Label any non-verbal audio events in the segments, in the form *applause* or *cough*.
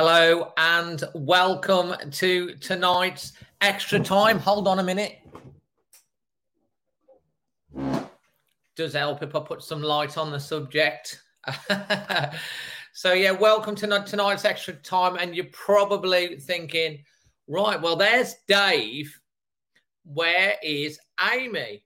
Hello and welcome to tonight's extra time. Hold on a minute. Does help if I put some light on the subject. *laughs* so, yeah, welcome to tonight's extra time. And you're probably thinking, right, well, there's Dave. Where is Amy?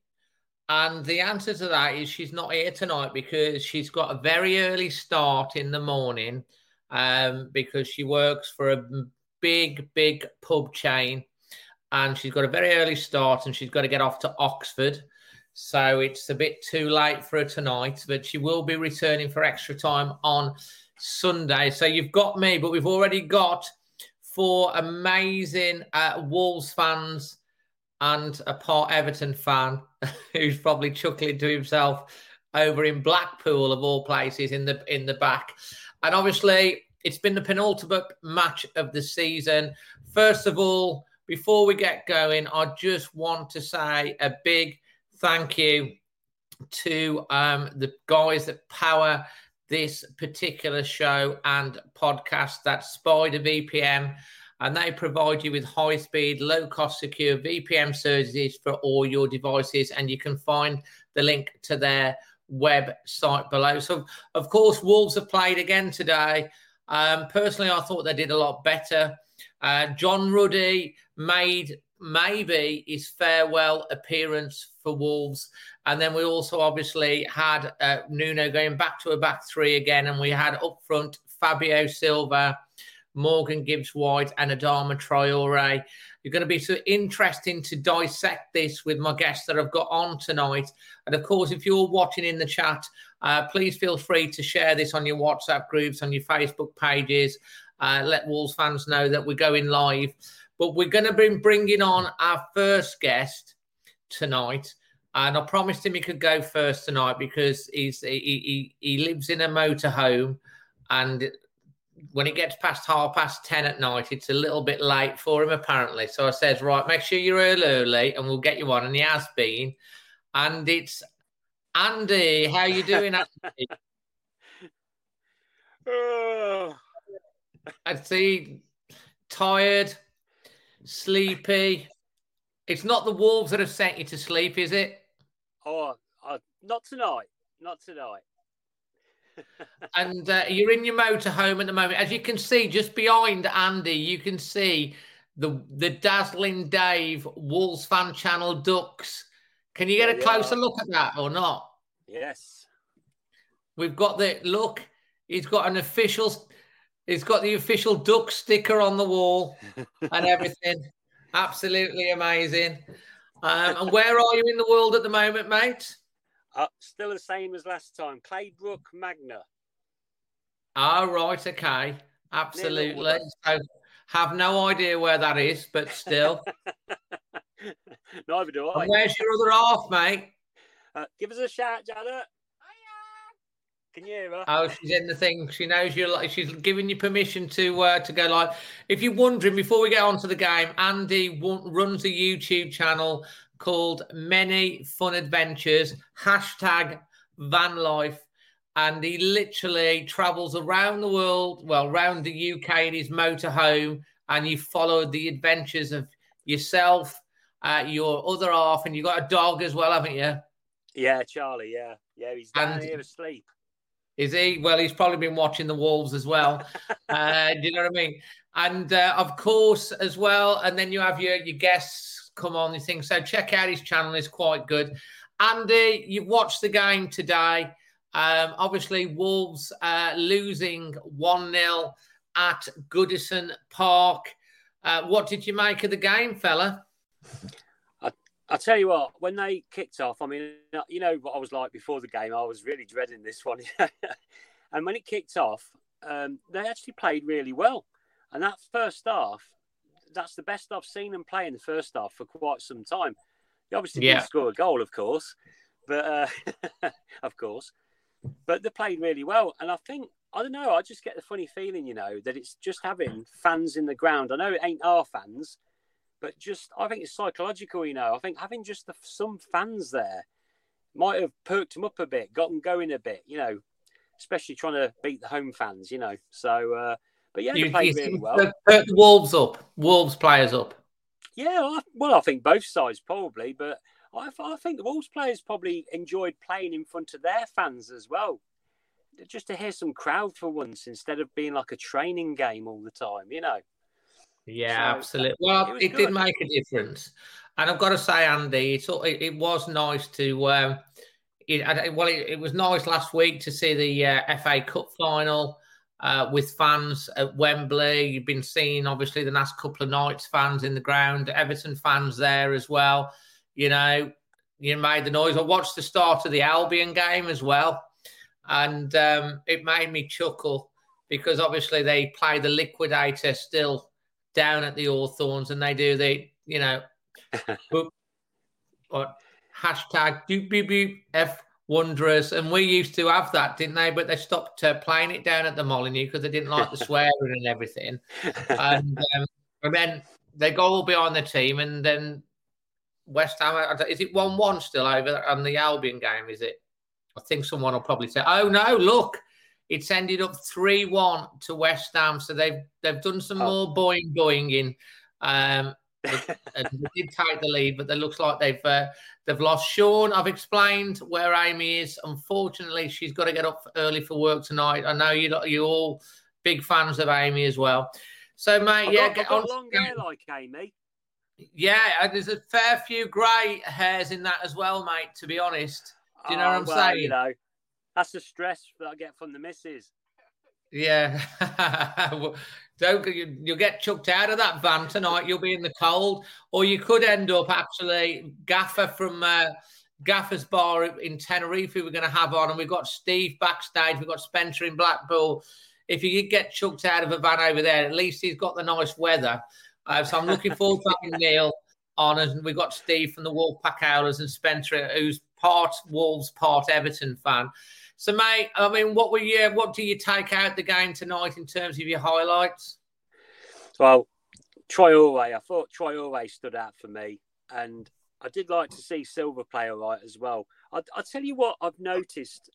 And the answer to that is she's not here tonight because she's got a very early start in the morning um, because she works for a big, big pub chain and she's got a very early start and she's got to get off to Oxford. So it's a bit too late for her tonight, but she will be returning for extra time on Sunday. So you've got me, but we've already got four amazing uh, Wolves fans and a part Everton fan *laughs* who's probably chuckling to himself over in Blackpool of all places in the in the back. And obviously, it's been the penultimate match of the season. First of all, before we get going, I just want to say a big thank you to um, the guys that power this particular show and podcast. That's Spider VPN, and they provide you with high speed, low cost, secure VPN services for all your devices. And you can find the link to their website below. So, of course, Wolves have played again today. Um, personally, I thought they did a lot better. Uh, John Ruddy made maybe his farewell appearance for Wolves. And then we also obviously had uh, Nuno going back to a back three again. And we had up front Fabio Silva, Morgan Gibbs White, and Adama Traore. You're going to be so interesting to dissect this with my guests that I've got on tonight. And of course, if you're watching in the chat, uh, please feel free to share this on your WhatsApp groups, on your Facebook pages. Uh, let Wolves fans know that we're going live. But we're going to be bringing on our first guest tonight. And I promised him he could go first tonight because he's he, he, he lives in a motorhome and when it gets past half past 10 at night, it's a little bit late for him, apparently. So I says, right, make sure you're early, early and we'll get you on. And he has been. And it's Andy. How you doing, Andy? *sighs* I see tired, sleepy. It's not the wolves that have sent you to sleep, is it? Oh, uh, not tonight. Not tonight and uh, you're in your motorhome at the moment. As you can see, just behind Andy, you can see the the dazzling Dave Wolves fan channel ducks. Can you get a closer look at that or not? Yes. We've got the look. He's got an official. He's got the official duck sticker on the wall and *laughs* everything. Absolutely amazing. Um, and where are you in the world at the moment, mate? Uh, still the same as last time. Claybrooke Magna. Oh, right. Okay. Absolutely. So have no idea where that is, but still. *laughs* Neither do I. And where's your other half, mate? Uh, give us a shout, Janet. Can you hear her? Oh, she's in the thing. She knows you're like she's giving you permission to uh, to go live. If you're wondering, before we get on to the game, Andy w- runs a YouTube channel called Many Fun Adventures hashtag Van Life, and he literally travels around the world, well, around the UK in his motorhome, and you follow the adventures of yourself, uh, your other half, and you got a dog as well, haven't you? Yeah, Charlie. Yeah, yeah. He's down And- here asleep. Is he? Well, he's probably been watching the Wolves as well. *laughs* uh, do you know what I mean? And uh, of course, as well. And then you have your your guests come on and things. So check out his channel; it's quite good. Andy, you've watched the game today. Um, obviously, Wolves uh, losing one 0 at Goodison Park. Uh, what did you make of the game, fella? I tell you what, when they kicked off, I mean, you know what I was like before the game. I was really dreading this one, *laughs* and when it kicked off, um, they actually played really well. And that first half, that's the best I've seen them play in the first half for quite some time. They obviously Yeah. didn't score a goal, of course, but uh, *laughs* of course, but they played really well. And I think I don't know. I just get the funny feeling, you know, that it's just having fans in the ground. I know it ain't our fans, but just I think it's psychological. You know, I think having just the, some fans there might have perked them up a bit, got them going a bit. You know, especially trying to beat the home fans. You know, so uh, but yeah, they You, played really well. the- the Wolves up, Wolves players up. Yeah, I, well, I think both sides probably, but I, I think the Wolves players probably enjoyed playing in front of their fans as well, just to hear some crowd for once instead of being like a training game all the time. You know. Yeah, So, absolutely. Well, it it, did make a difference, and I've got to say, Andy, it's, it, it was nice to. Um, it, well, it, it was nice last week to see the uh, FA Cup final uh, with fans at Wembley. You've been seeing, obviously, the last couple of nights, fans in the ground, Everton fans there as well. You know, you made the noise. I watched the start of the Albion game as well, and um, it made me chuckle because obviously they play the liquidator still down at the Hawthorns and they do the, you know, *laughs* what, hashtag doop boop boop F Wanderers. And we used to have that, didn't they? But they stopped uh, playing it down at the Molineux because they didn't like the swearing and everything. And, *laughs* um, and then they go all behind the team and then West Ham, is it 1 1 still over on the Albion game? Is it? I think someone will probably say, oh no, look, it's ended up 3 1 to West Ham. So they've they've done some Oh. more boing boing in. Um, *laughs* they did take the lead, but it looks like they've uh, they've lost. Sean, I've explained where Amy is. Unfortunately, she's got to get up early for work tonight. I know you you're all big fans of Amy as well. So, mate, I've yeah, got, get on. long hair like Amy. Yeah, there's a fair few grey hairs in that as well, mate. To be honest, do you know what Oh, I'm well, saying? You know, that's the stress that I get from the missus. Yeah. *laughs* Don't you, you'll get chucked out of that van tonight. You'll be in the cold, or you could end up actually Gaffer from uh, Gaffer's Bar in Tenerife. We're going to have on, and we've got Steve backstage. We've got Spencer in Blackpool. If you get chucked out of a van over there, at least he's got the nice weather. Uh, so I'm looking forward to having Neil on, and we've got Steve from the Wolfpack Howlers and Spencer, who's part Wolves, part Everton fan. So, mate, I mean, what were you? What do you take out the game tonight in terms of your highlights? Well, Traore, I thought Troy Orway stood out for me, and I did like to see Silva play all right as well. I, I tell you what, I've noticed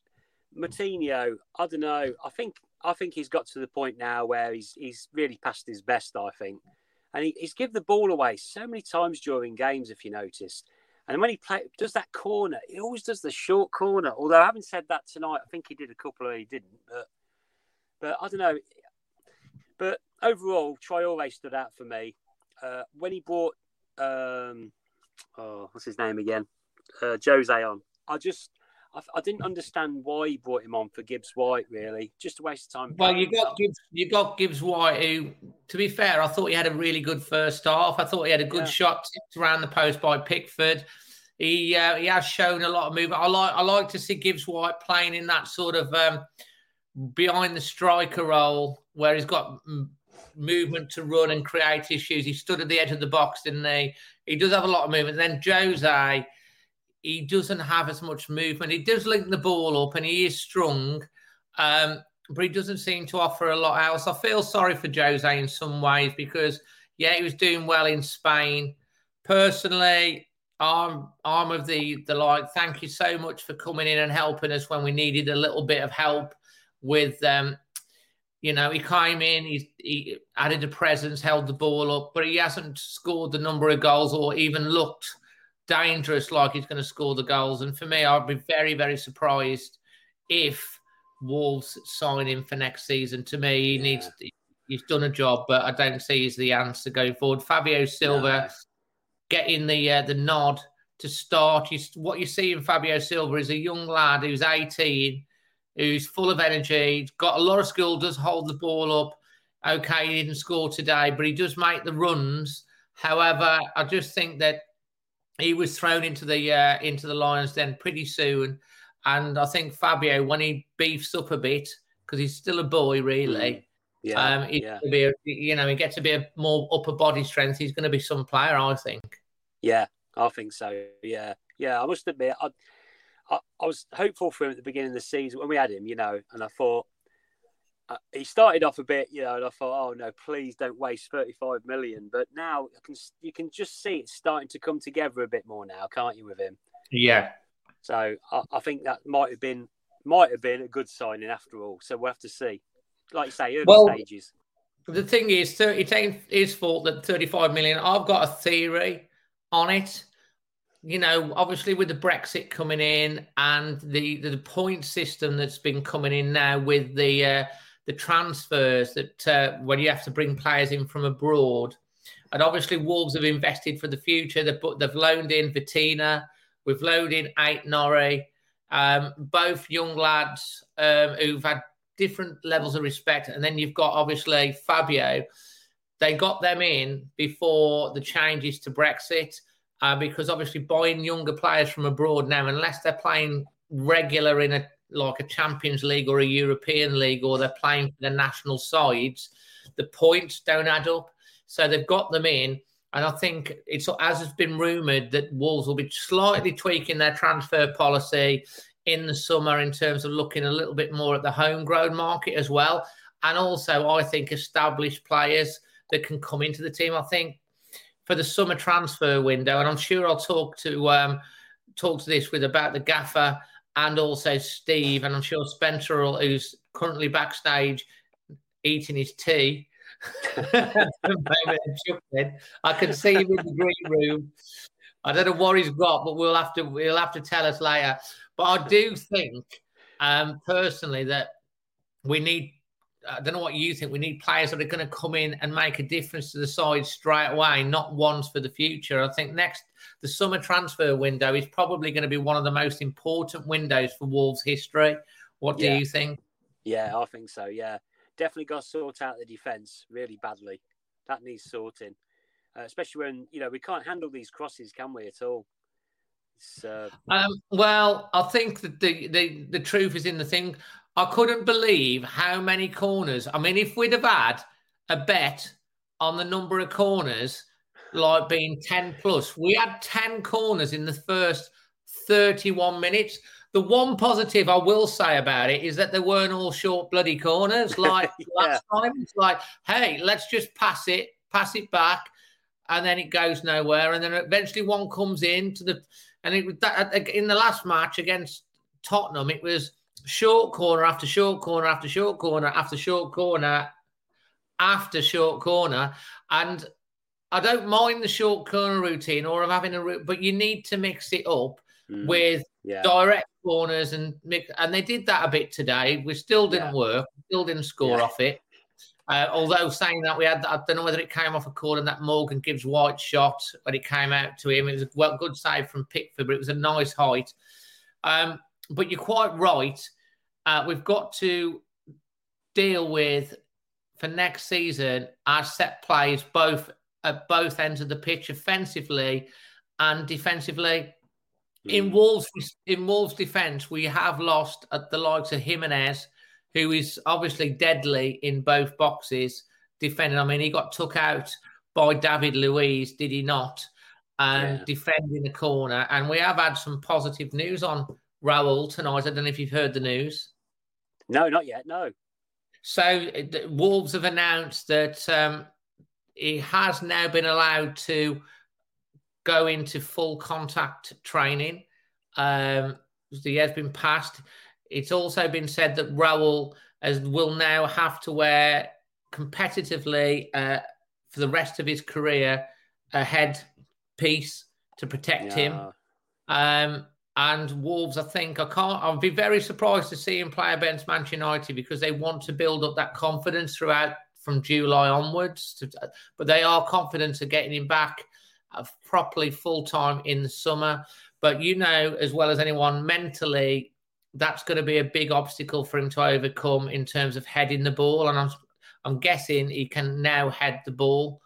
Moutinho. I don't know. I think I think he's got to the point now where he's he's really past his best. I think, and he, he's given the ball away so many times during games. If you noticed. And when he play, does that corner, he always does the short corner. Although I haven't said that tonight, I think he did a couple, or he didn't. But, but I don't know. But overall, always stood out for me. Uh, when he brought, um, oh, what's his name again? Uh, Jose on. I just, I, I didn't understand why he brought him on for Gibbs White. Really, just a waste of time. Well, you got Gibbs, you got Gibbs White, who, to be fair, I thought he had a really good first half. I thought he had a good Yeah. shot tipped around the post by Pickford. He uh, he has shown a lot of movement. I like I like to see Gibbs White playing in that sort of um, behind the striker role where he's got mm, movement to run and create issues. He stood at the edge of the box, didn't he? he does have a lot of movement. then Jose, he doesn't have as much movement. He does link the ball up and he is strong, um, but he doesn't seem to offer a lot else. I feel sorry for Jose in some ways because, yeah, he was doing well in Spain. Personally, I'm I'm of the the like. Thank you so much for coming in and helping us when we needed a little bit of help with um, you know, he came in, he, he added a presence, held the ball up, but he hasn't scored the number of goals or even looked dangerous like he's going to score the goals. And for me, I'd be very, very surprised if Wolves sign him for next season. To me, he yeah. needs he's done a job, but I don't see he's the answer going forward. Fabio Silva no. getting the uh, the nod to start. You, what you see in Fabio Silva is a young lad who's 18 who's full of energy, got a lot of skill, does hold the ball up. Okay, he didn't score today, but he does make the runs. However, I just think that he was thrown into the uh, into the Lions den pretty soon, and I think Fabio, when he beefs up a bit, because he's still a boy, really. Mm. Yeah, um, yeah. Be a, you know, he gets a bit more upper body strength. He's going to be some player, I think. Yeah, I think so. Yeah, yeah. I must admit, I, I, I, was hopeful for him at the beginning of the season when we had him, you know, and I thought he started off a bit, you know, and I thought, oh no, please don't waste 35 million. But now can, you can just see it's starting to come together a bit more now, can't you, with him? Yeah. So I, I think that might have been might have been a good signing after all. So we'll have to see. Like you say, early well, stages. The thing is, it ain't his fault that 35 million. I've got a theory on it you know, obviously with the Brexit coming in and the the point system that's been coming in now with the uh, the transfers that uh, when you have to bring players in from abroad, and obviously Wolves have invested for the future. They've they've loaned in Vitinha, we've loaned in Ait-Nouri, um, both young lads um, who've had different levels of respect, and then you've got obviously Fabio. They got them in before the changes to Brexit uh, because obviously buying younger players from abroad now, unless they're playing regular in a like a Champions League or a European League, or they're playing for the national sides, the points don't add up. So they've got them in, and I think it's as has been rumoured that Wolves will be slightly tweaking their transfer policy in the summer in terms of looking a little bit more at the homegrown market as well, and also I think established players that can come into the team. I think for the summer transfer window, and I'm sure I'll talk to um, talk to this with about the gaffer and also Steve, and I'm sure Spencer, who's currently backstage eating his tea. *laughs* I can see him in the green room. I don't know what he's got, but we'll have to we'll have to tell us later. But I do think, um, personally, that we need I don't know what you think. We need players that are going to come in and make a difference to the side straight away, not ones for the future. I think next, the summer transfer window is probably going to be one of the most important windows for Wolves' history. What do yeah. you think? Yeah, I think so. Yeah, definitely got to sort out the defence really badly. That needs sorting, uh, especially when you know we can't handle these crosses, can we at all? Uh... Um, well, I think that the, the the truth is in the thing. I couldn't believe how many corners. I mean, if we'd have had a bet on the number of corners, like being 10 plus, we had 10 corners in the first 31 minutes. The one positive I will say about it is that they weren't all short bloody corners *laughs* like yeah. last time. It's like, hey, let's just pass it, pass it back, and then it goes nowhere. And then eventually one comes in to the, and it was that, in the last match against Tottenham, it was short corner after short corner after short corner after short corner after short corner. And I don't mind the short corner routine or of having a route, but you need to mix it up mm. with yeah. direct corners and mix. And they did that a bit today. We still didn't yeah. work, still didn't score yeah. off it. Uh, although saying that we had, I don't know whether it came off a corner that Morgan Gibbs White shot when it came out to him. It was a well good save from Pickford, but it was a nice height. Um, but you're quite right. Uh, we've got to deal with for next season our set plays both at both ends of the pitch, offensively and defensively. Mm. In Wolves, in Wolves' defence, we have lost at the likes of Jimenez, who is obviously deadly in both boxes defending. I mean, he got took out by David Luiz, did he not? and Yeah. defending the corner. And we have had some positive news on Raul tonight. I don't know if you've heard the news. No, not yet. No. So uh, the Wolves have announced that um, he has now been allowed to go into full contact training. Um, he has been passed. It's also been said that Raul as will now have to wear competitively uh, for the rest of his career a head piece to protect him. Um, and Wolves, I think I can't. I'd be very surprised to see him play against Manchester United because they want to build up that confidence throughout from July onwards. To, but they are confident of getting him back uh, properly full time in the summer. But you know as well as anyone, mentally, that's going to be a big obstacle for him to overcome in terms of heading the ball. And I'm, I'm guessing he can now head the ball.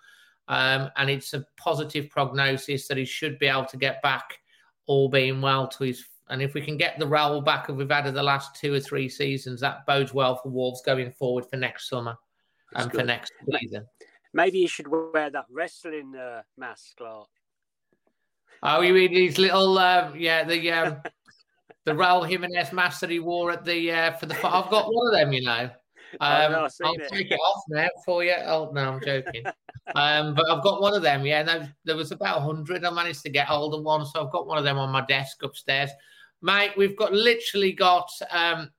Um, and it's a positive prognosis that he should be able to get back all being well to his. And if we can get the Raul back that we've had in the last two or three seasons, that bodes well for Wolves going forward for next summer That's and for next season. Maybe you should wear that wrestling uh, mask, Clark. Oh, you mean these little, um, yeah, the um, *laughs* the Raul Jimenez mask that he wore at the uh, for the. I've got one of them, you know. Um, know, I've seen I'll it. take it off now for you. Oh no, I'm joking. *laughs* um, but I've got one of them. Yeah, there, there was about hundred. I managed to get hold of one, so I've got one of them on my desk upstairs. Mate, we've got literally got um,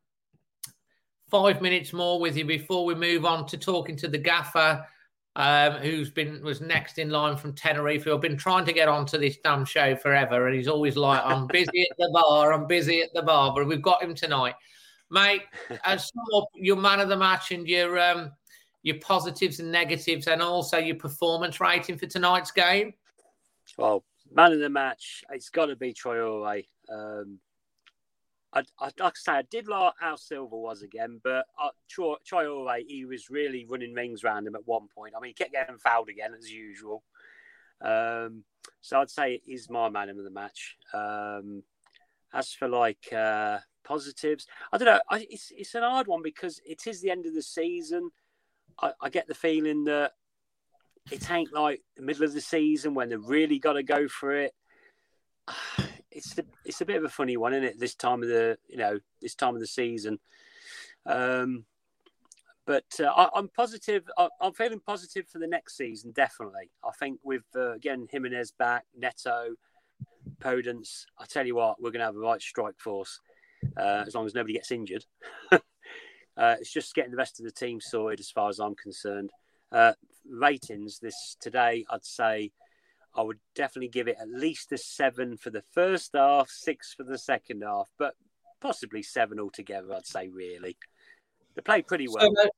five minutes more with you before we move on to talking to the gaffer, um, who's been was next in line from Tenerife. Who I've been trying to get onto this damn show forever, and he's always like, "I'm busy at the bar. I'm busy at the bar," but we've got him tonight, mate. *laughs* As sum up your man of the match and your um, your positives and negatives, and also your performance rating for tonight's game. Well, man of the match, it's got to be Traore. Um, I, I, like I say, I did like how Silva was again, but uh, Tro- Traore, he was really running rings around him at one point. I mean, he kept getting fouled again as usual. Um, so I'd say he's my man of the match. Um, as for like uh, positives, I don't know. I, it's it's an hard one because it is the end of the season. I, I get the feeling that it ain't like the middle of the season when they really got to go for it. *sighs* It's the, it's a bit of a funny one, isn't it? This time of the you know this time of the season. Um, but uh, I, I'm positive. I, I'm feeling positive for the next season. Definitely, I think with uh, again Jimenez back, Neto, Podence. I tell you what, we're going to have a right strike force uh, as long as nobody gets injured. *laughs* uh, it's just getting the rest of the team sorted, as far as I'm concerned. Uh, ratings this today, I'd say I would definitely give it at least a seven for the first half, six for the second half, but possibly seven altogether. I'd say really, they played pretty well. So,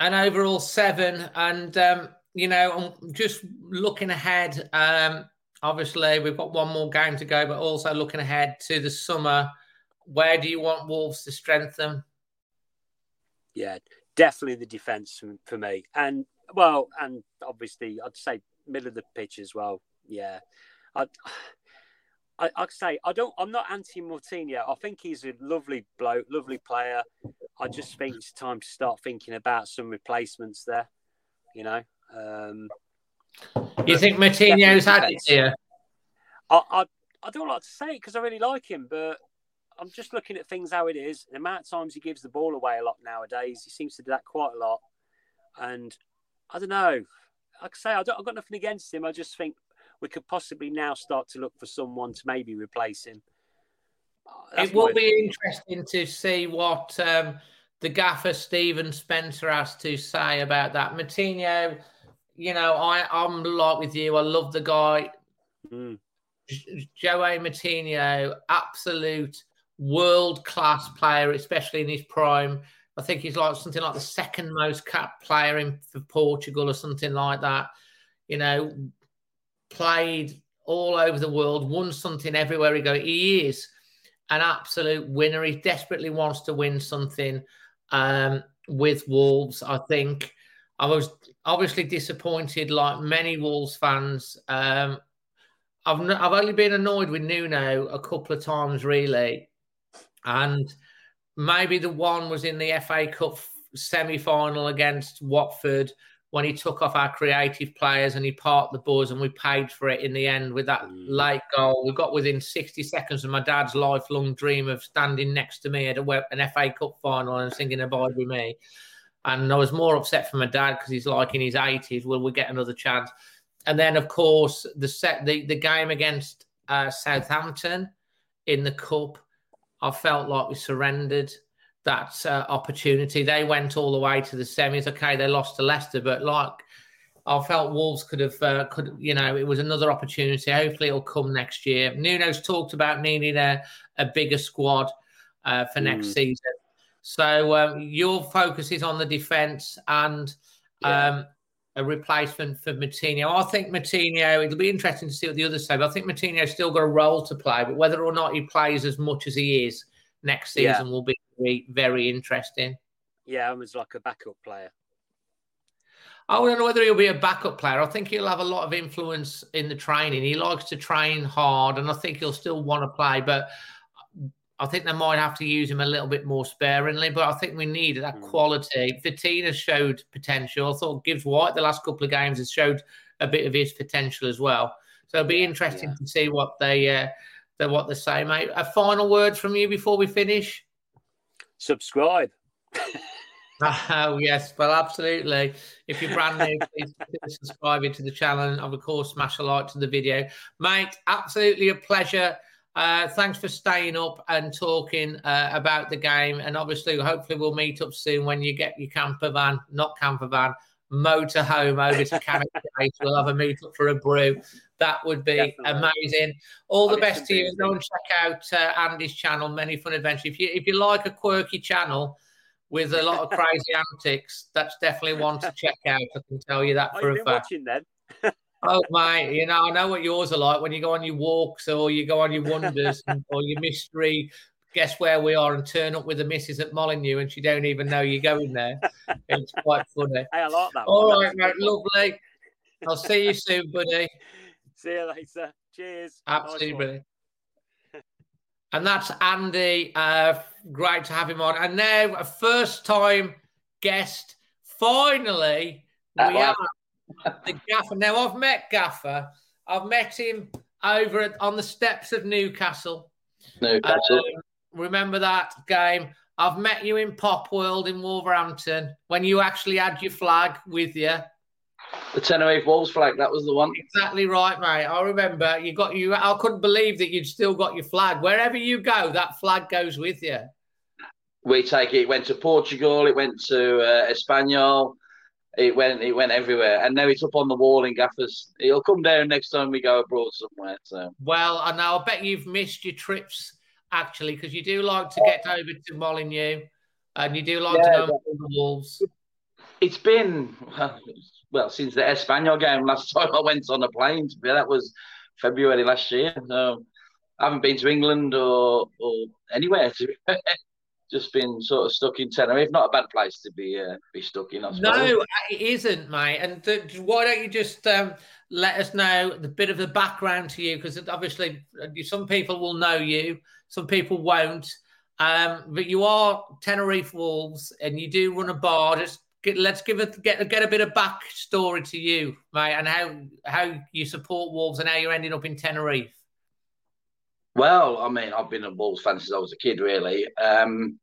an overall seven, and um, you know, I'm just looking ahead. Um, obviously, we've got one more game to go, but also looking ahead to the summer. Where do you want Wolves to strengthen? yeah, definitely the defence for, me, and well, and obviously I'd say middle of the pitch as well. Yeah, I, *sighs* I, I'd say I don't. I'm not anti Moutinho. I think he's a lovely bloke, lovely player. I just think it's time to start thinking about some replacements there. You know, um, You think Moutinho's had it here? I, I I don't like to say it because I really like him, but I'm just looking at things how it is. The amount of times he gives the ball away a lot nowadays, he seems to do that quite a lot. And I don't know. Like I say, I don't, I've got nothing against him. I just think we could possibly now start to look for someone to maybe replace him. Uh, That's it will be opinion. interesting to see what um, the gaffer Stephen Spencer has to say about that. Moutinho, you know, I, I'm like with you. I love the guy. Mm. João Moutinho, absolute world class player, especially in his prime. I think he's like something like the second most capped player in for Portugal or something like that. You know, played all over the world, won something everywhere he goes. He is an absolute winner. He desperately wants to win something um, with Wolves. I think I was obviously disappointed, like many Wolves fans. Um, I've I've only been annoyed with Nuno a couple of times, really, and maybe the one was in the FA Cup semi final against Watford when he took off our creative players and he parked the buzz and we paid for it in the end with that mm. late goal. We got within 60 seconds of my dad's lifelong dream of standing next to me at a, an FA Cup final and singing Abide With Me. And I was more upset for my dad because he's like in his 80s. Will we get another chance? And then, of course, the set the, the game against uh, Southampton in the cup, I felt like we surrendered that uh, opportunity. They went all the way to the semis. Okay, they lost to Leicester, but like I felt Wolves could have, uh, could you know, it was another opportunity. Hopefully, it'll come next year. Nuno's talked about needing a, a bigger squad uh, for mm. next season. So um, your focus is on the defence and yeah. um, a replacement for Moutinho. I think Moutinho. It'll be interesting to see what the others say. But I think Moutinho's still got a role to play. But whether or not he plays as much as he is next season yeah. will be very, very interesting. Yeah, was like a backup player. I don't know whether he'll be a backup player. I think he'll have a lot of influence in the training. He likes to train hard, and I think he'll still want to play. But I think they might have to use him a little bit more sparingly. But I think we need that mm. quality. Vitinha showed potential. I thought Gibbs White the last couple of games has showed a bit of his potential as well. So it'll be interesting yeah. to see what they uh, what they say, mate. A final word from you before we finish subscribe. *laughs* oh yes, well, absolutely. If you're brand new, *laughs* please subscribe to the channel and of course smash a like to the video, mate. Absolutely a pleasure. Uh, thanks for staying up and talking uh, about the game, and obviously, hopefully, we'll meet up soon when you get your camper van, not camper van, motor home over to Canada. we'll have a meet up for a brew. That would be Definitely. amazing. All the best to you. Go and check out uh, Andy's channel, Many Fun Adventures. If you if you like a quirky channel with a lot of crazy *laughs* antics, that's definitely one to check out. I can tell you that for a fact. Watching then. *laughs* oh mate, you know I know what yours are like when you go on your walks or you go on your wonders *laughs* or your mystery. Guess where we are and turn up with the missus at Molineux and she don't even know you're going there. It's quite funny. *laughs* Hey, I like that. All one. right, mate, lovely. I'll see you soon, buddy. *laughs* See you later. Cheers. Absolutely. Nice and that's Andy. Uh, great to have him on. And now a first time guest. Finally, we have the Gaffer. Now I've met Gaffer. I've met him over at, on the steps of Newcastle. Newcastle. Um, remember that game? I've met you in Pop World in Wolverhampton when you actually had your flag with you. The Tenerife Wolves flag, that was the one. Exactly right, mate. I remember you got you. I couldn't believe that you'd still got your flag. Wherever you go, that flag goes with you. We take it. It went to Portugal. It went to uh, Espanyol. It went. It went everywhere, and now it's up on the wall in Gaffers. It'll come down next time we go abroad somewhere. So. Well, I know. I bet you've missed your trips actually, because you do like to get over to Molineux, and you do like yeah, to go to the Wolves. It's been well since the Espanyol game last *laughs* time I went on a plane. That was February last year. So I haven't been to England or or anywhere. Just been sort of stuck in Tenerife. Not a bad place to be uh, be stuck in. No, it isn't, mate. And th- why don't you just um, let us know the bit of the background to you? Because obviously, uh, some people will know you, some people won't. Um, but you are Tenerife Wolves, and you do run a bar. Just get, let's give it get get a bit of backstory to you, mate, and how how you support Wolves and how you're ending up in Tenerife. Well, I mean, I've been a Wolves fan since I was a kid, really. Um,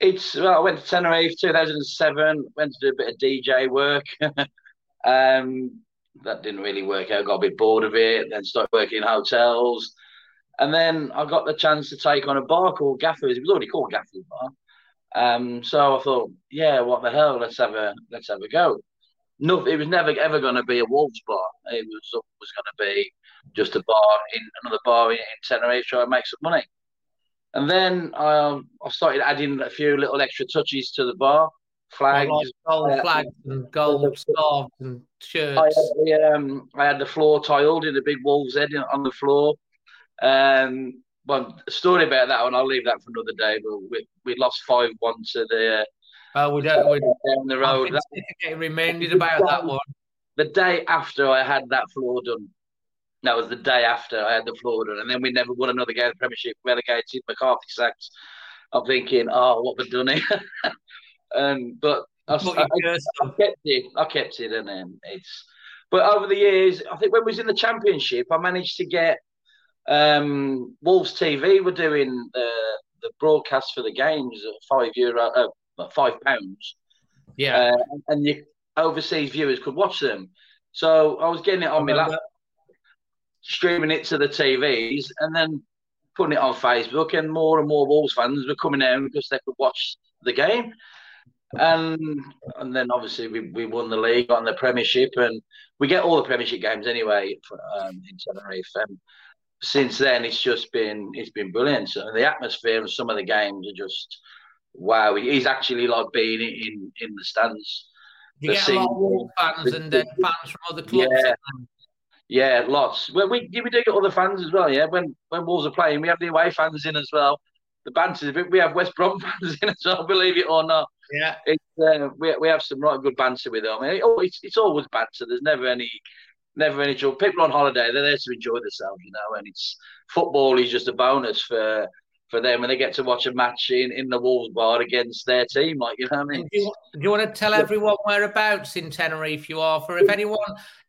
it's well, I went to Tenerife 2007, went to do a bit of DJ work. *laughs* um, that didn't really work out. Got a bit bored of it. Then started working in hotels, and then I got the chance to take on a bar called Gaffers. It was already called Gaffers Bar. Um, so I thought, yeah, what the hell? Let's have a let's have a go. No, it was never ever going to be a Wolves bar. It was was going to be just a bar in another bar in, in Tenerife, trying to make some money. And then um, I started adding a few little extra touches to the bar. Flags, like gold uh, flags and gold *laughs* scarves and shirts. I had, the, um, I had the floor tiled in a big wolf's head on the floor. Um, well, a story about that one, I'll leave that for another day. But we, we lost 5 1 to the. Uh, we don't. We, down the road. That, reminded about that one. The day after I had that floor done, that was the day after I had the floor done, and then we never won another game of the Premiership, relegated. McCarthy sacked. I'm thinking, oh, what we've done here. *laughs* um, but I, I, I, kept it. I kept it, and then it's. But over the years, I think when we was in the championship, I managed to get um, Wolves TV were doing the the broadcast for the games at five euro, uh, five pounds. Yeah, uh, and the overseas viewers could watch them. So I was getting it on my laptop, streaming it to the TVs, and then putting it on Facebook. And more and more Wolves fans were coming in because they could watch the game. And and then obviously we, we won the league, on the Premiership, and we get all the Premiership games anyway for, um, in Tenerife. And since then, it's just been it's been brilliant. So the atmosphere of some of the games are just wow. He's actually like being in in the stands. You get a lot of Wolves fans and uh, fans from other clubs. Yeah. Yeah, lots. Well, we we do get other fans as well. Yeah, when when Wolves are playing, we have the away fans in as well. The banter, we have West Brom *laughs* fans in as well. Believe it or not. Yeah, it's uh, we we have some right good banter with them. I mean, oh, it's it's always banter. There's never any never any trouble. People on holiday, they're there to enjoy themselves, you know. And it's football is just a bonus for for them when they get to watch a match in, in the Wolves bar against their team. Like, you know what I mean? Do you, do you, want to tell everyone whereabouts in Tenerife you are? For if anyone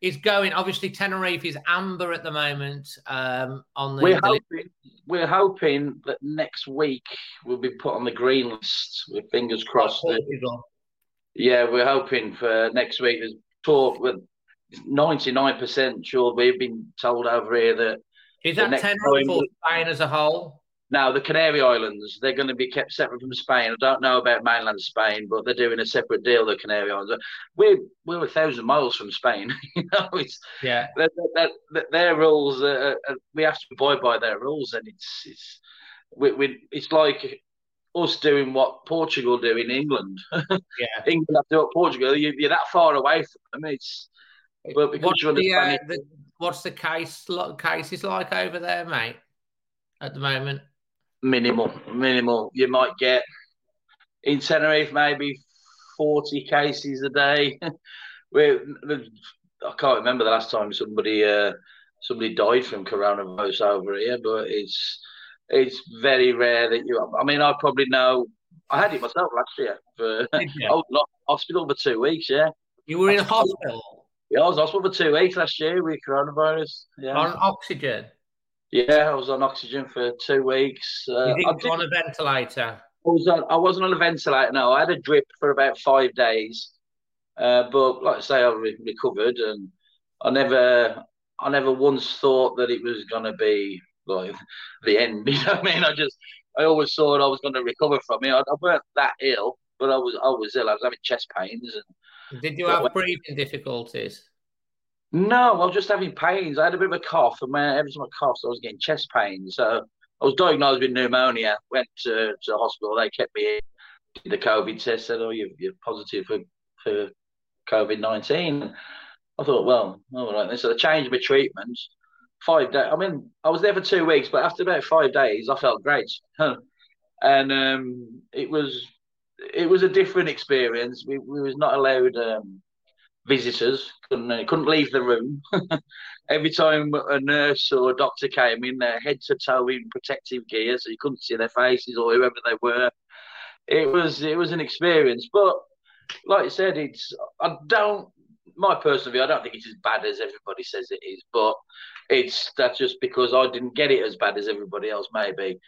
is going, obviously Tenerife is amber at the moment. Um, on the we're hoping, we're hoping that next week we'll be put on the green list. With fingers crossed. That, yeah, we're hoping for next week. There's talk with ninety nine percent sure we've been told over here that. Is that Tenerife or Spain as a whole? Now, the Canary Islands, they're going to be kept separate from Spain. I don't know about mainland Spain, but they're doing a separate deal, the Canary Islands. We're, we're a thousand miles from Spain. *laughs* you know, it's, yeah. their rules, uh, uh, we have to abide by their rules. And it's, it's, we, we, it's like us doing what Portugal do in England. yeah. *laughs* England have to do what Portugal, you, are that far away from them. It's, but because what's, the, uh, the, what's the case, cases like over there, mate, at the moment? Minimal, minimal. You might get in Tenerife maybe forty cases a day. *laughs* we I can't remember the last time somebody uh, somebody died from coronavirus over here, but it's it's very rare that you. I mean, I probably know. I had it myself last year for *laughs* yeah. *laughs* oh, hospital for two weeks. Yeah, you were in a hospital. Yeah, I was hospital for two weeks last year with coronavirus. Yeah, on oxygen. Yeah, I was on oxygen for two weeks. Uh, you didn't on a ventilator? I was on, I wasn't on a ventilator. No, I had a drip for about five days. Uh, but like I say, I re- recovered, and I never, I never once thought that it was going to be like *laughs* the end. *laughs* You know what I mean? I just, I always thought I was going to recover from it. I, I weren't that ill, but I was, I was ill. I was having chest pains. And did you have breathing difficulties? No, I was just having pains. I had a bit of a cough, and when, every time I coughed, I was getting chest pains. So I was diagnosed with pneumonia. Went to, to the hospital. They kept me in. Did the COVID test. Said, "Oh, you're, you're positive for for COVID nineteen. I thought, well, all right. So they changed my treatment. Five days. I mean, I was there for two weeks, but after about five days, I felt great. *laughs* and um, it was it was a different experience. We, we was not allowed um, visitors couldn't couldn't leave the room. *laughs* Every time a nurse or a doctor came in, their head to toe in protective gear, so you couldn't see their faces or whoever they were. It was it was an experience, but like I said, it's I don't my personal view. I don't think it's as bad as everybody says it is, but it's that's just because I didn't get it as bad as everybody else, maybe.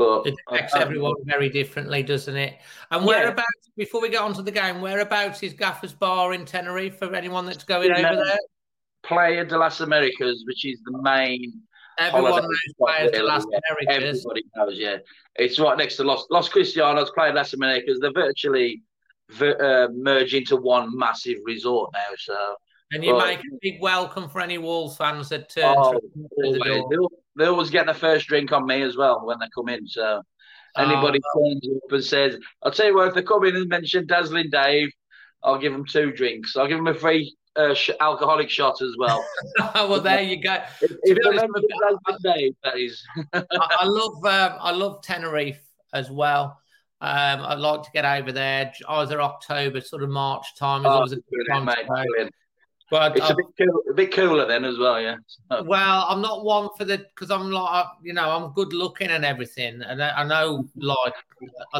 But it affects um, everyone very differently, doesn't it? And whereabouts, yeah. before we get on to the game, whereabouts is Gaffer's Bar in Tenerife for anyone that's going over there? Playa de las Americas, which is the main. Everyone knows Playa de las Americas. Everybody knows, yeah. It's right next to Los, Los Cristianos, Playa de las Americas. They're virtually uh, merge into one massive resort now. So and you but, make a big welcome for any Wolves fans that turn oh, through the door. They'll, they always get the first drink on me as well when they come in. So anybody oh, turns up and says, "I'll tell you what, if they come in and mention Dazzling Dave, I'll give them two drinks. I'll give them a free uh, sh- alcoholic shot as well." *laughs* well, there you go. *laughs* if, if honest, I, Dave, that is. I, I, *laughs* love um, I love Tenerife as well. Um, I'd like to get over there either October, sort of March time. Is oh, always a good time mate, but it's a bit, cool, a bit cooler then as well, yeah. Well, I'm not one for the because I'm like you know I'm good looking and everything, and I, I know like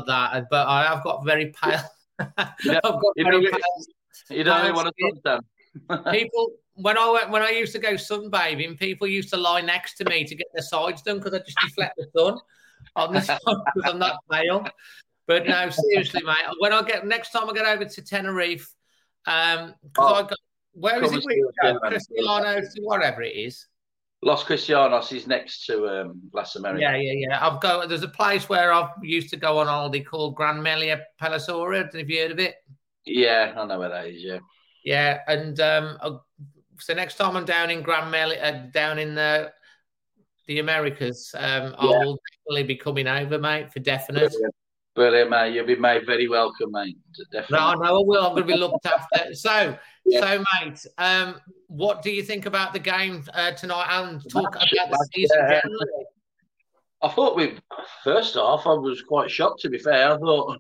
that, but I have got very pale. *laughs* You don't, I've got you very don't, pale you don't want to skin. suntan. *laughs* people when I went when I used to go sunbathing, people used to lie next to me to get their sides done because I just deflect the sun on the *laughs* because I'm not pale. But no, seriously, mate. When I get next time I get over to Tenerife, um, because Oh, I got where is it? and we see us go? again, man. Cristiano, whatever it is. Los Cristianos is next to um, Las Americas. Yeah, yeah, yeah. I've go. There's a place where I've used to go on holiday called Gran Melia Pallasora. Have you heard of it? Yeah, I know where that is. Yeah. Yeah, and um, I'll- so next time I'm down in Grand Mel, uh, down in the the Americas, um, I'll definitely be coming over, mate, for definite. Brilliant. Brilliant, mate. You'll be made very welcome, mate. No, Definitely. I know I will. I'm going to be looked after. So, Yeah. so, mate, um, what do you think about the game uh, tonight? And talk about the season yeah. generally. I thought we first off, I was quite shocked. To be fair, I thought,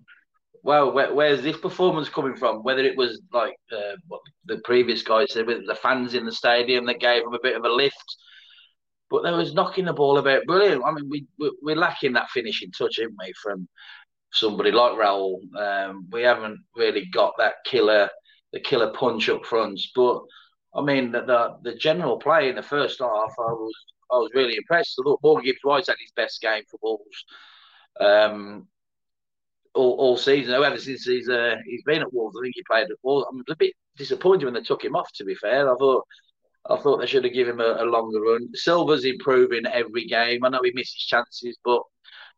well, where, where's this performance coming from? Whether it was like uh, what the previous guy said, with the fans in the stadium that gave them a bit of a lift, but they was knocking the ball about brilliant. I mean, we, we we're lacking that finishing touch, aren't we, from somebody like Raul? Um, we haven't really got that killer, the killer punch up front. But I mean, the the, the general play in the first half, I was I was really impressed. I thought Morgan Gibbs White's had his best game for Wolves um, all, all season. However, since he's uh, he's been at Wolves, I think he played at Wolves. I'm a bit disappointed when they took him off. To be fair, I thought I thought they should have given him a, a longer run. Silva's improving every game. I know he misses chances, but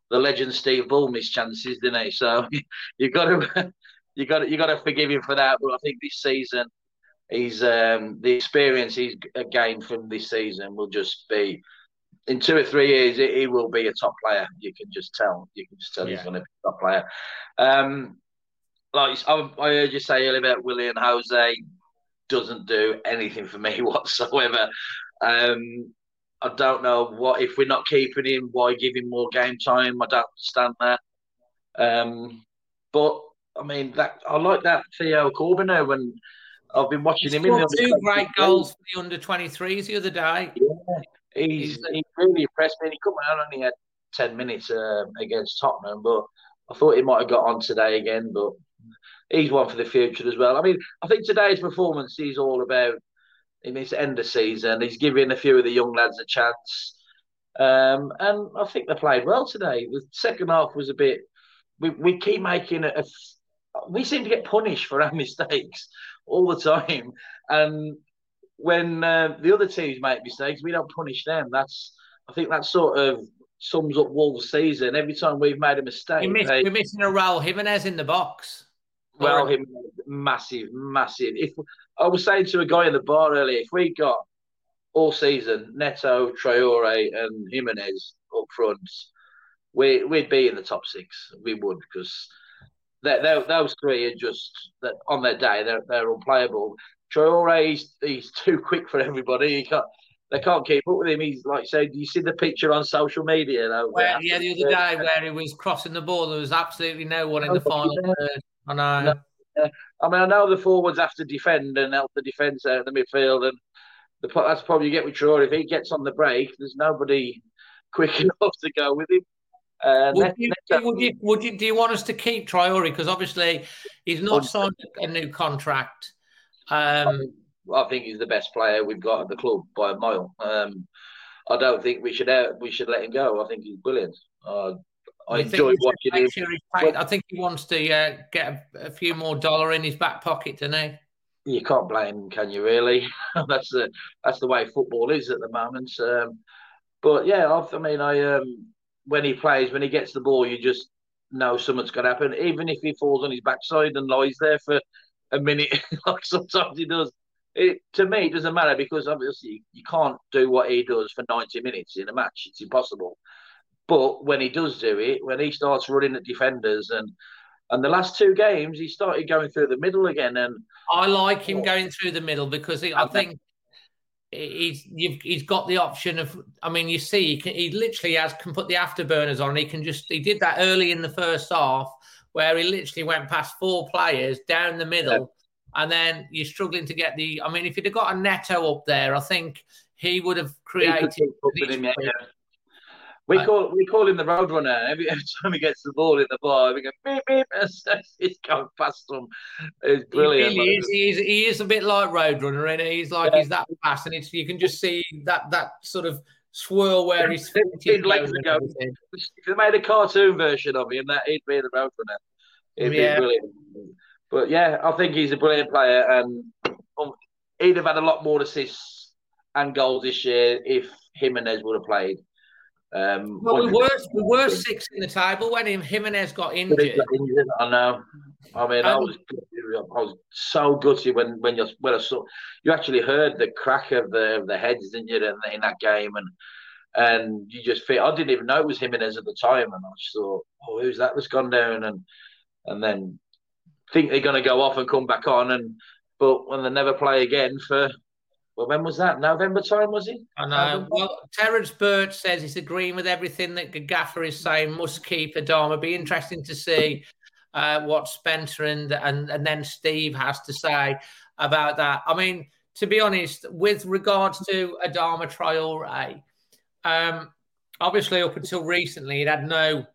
the legend Steve Bull missed chances, didn't he? So *laughs* you've got to you got you got to forgive him for that. But I think this season he's um, the experience he's gained from this season will just be in two or three years he, will be a top player. You can just tell. You can just tell he's going to be a top player. Um, like I, I heard you say earlier about Willian Jose doesn't do anything for me *laughs* whatsoever. Um, I don't know what if we're not keeping him, why give him more game time? I don't understand that. Um, but I mean that I like that Theo Corbeanu when I've been watching He him in scored the two great goals for the under 23s the other day. Yeah, He's he really impressed me. He come out only had ten minutes uh, against Tottenham, but I thought he might have got on today again. But he's one for the future as well. I mean, I think today's performance is all about. I mean, it's end of season. He's giving a few of the young lads a chance, um, and I think they played well today. The second half was a bit. We, we keep making a, a. We seem to get punished for our *laughs* mistakes all the time, and when uh, the other teams make mistakes, we don't punish them. That's I think that sort of sums up Wolves' season. Every time we've made a mistake, We we're missing a Raul Jimenez in the box. well, him massive, massive. If I was saying to a guy in the bar earlier, if we got all season Neto, Traore, and Jimenez up front, we we'd be in the top six. We would because those three are just that on their day they're they're unplayable. Traore, he's, he's *laughs* too quick for everybody. He can't. They can't keep up with him. He's like say, do you see the picture on social media? Though, Where, yeah, the other day where he was crossing the ball, there was absolutely no one in the final *laughs* third. I know. I mean, I know the forwards have to defend and help the defence out in the midfield, and the, that's probably you get with Traore. If he gets on the break, there's nobody *laughs* quick enough to go with him. Uh, Would Net- you, Neto- would you, would you, do you want us to keep Traore? Because obviously he's not signed a new contract. Um, I think he's the best player we've got at the club by a mile. Um, I don't think we should uh, we should let him go. I think he's brilliant. Uh, I enjoy watching him. sure? I think he wants to uh, get a, a few more dollar in his back pocket, doesn't he? You can't blame him, can you? Really? *laughs* that's the that's the way football is at the moment. Um, but yeah, I, I mean, I um, when he plays, when he gets the ball, you just know something's going to happen. Even if he falls on his backside and lies there for a minute, *laughs* like sometimes he does. It to me it doesn't matter because obviously you can't do what he does for ninety minutes in a match. It's impossible. But when he does do it, when he starts running at defenders and and the last two games, he started going through the middle again, and I like him going through the middle because he, I think he's you've, he's got the option of. I mean, you see, he, can, he literally has can put the afterburners on. He can just he did that early in the first half where he literally went past four players down the middle, and then you're struggling to get the. I mean, if you'd have got a Neto up there, I think he would have he created. keep We call we call him the road runner. Every, every time he gets the ball in the bar, we go beep beep. *laughs* He's going past them. It's brilliant. He, really is, he, is, he is a bit like Roadrunner, and he's like yeah. he's that fast, and it's you can just see that that sort of swirl where he's his legs are going. If they made a cartoon version of him, that he'd be the Roadrunner. It'd yeah. be brilliant. But yeah, I think he's a brilliant player, and um, he'd have had a lot more assists and goals this year if Jimenez would have played. Um, well, we were we were six in the table when him Jimenez got injured. Got injured I know. I mean, um, I was I was so gutted when when you when I saw you actually heard the crack of the the heads, didn't you, in, in that game, and and you just feel I didn't even know it was Jimenez at the time, and I just thought, oh, who's that that's gone down, and and then think they're going to go off and come back on, and but when they never play again for well, when was that? November time, was it? I know. Well, Terence Burt says he's agreeing with everything that Gaffer is saying. Must keep Adama. Be interesting to see uh, what Spencer and, and and then Steve has to say about that. I mean, to be honest, with regards to Adama Traore, um, obviously up until recently, he had no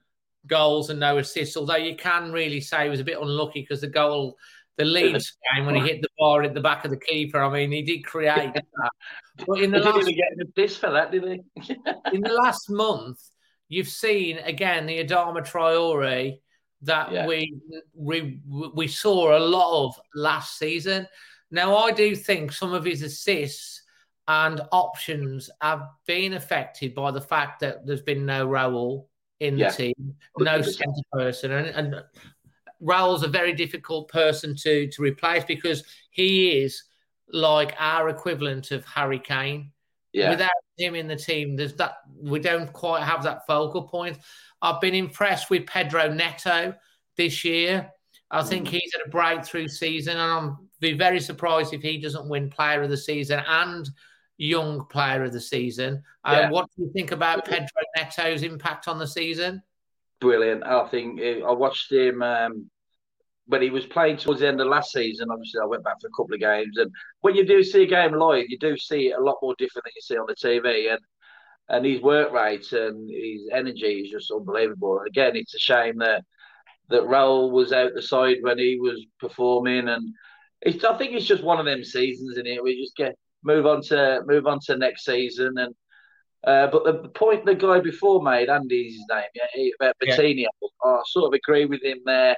goals and no assists. Although you can really say he was a bit unlucky because the goal the Leeds game when he hit the bar at the back of the keeper. I mean, he did create that. But in *laughs* the last, didn't get this for that, did he? *laughs* in the last month, you've seen again the Adama Traore that yeah. we, we we saw a lot of last season. Now, I do think some of his assists and options have been affected by the fact that there's been no Raul in the team, no centre person, and, and Raul's a very difficult person to to replace because he is like our equivalent of Harry Kane. Yeah. Without him in the team, there's that we don't quite have that focal point. I've been impressed with Pedro Neto this year. I think mm. he's had a breakthrough season, and I'm be very surprised if he doesn't win Player of the Season and Young Player of the Season. Uh, what do you think about Pedro Neto's impact on the season? Brilliant. I think I watched him um, when he was playing towards the end of last season. Obviously, I went back for a couple of games, and when you do see a game live, you do see it a lot more different than you see on the TV. And and his work rate and his energy is just unbelievable. Again, it's a shame that that Raul was out the side when he was performing, and I think it's just one of them seasons in it. We just get move on to move on to next season and uh, but the, the, point the guy before made, Andy's his name, yeah, about Moutinho, yeah. I sort of agree with him there.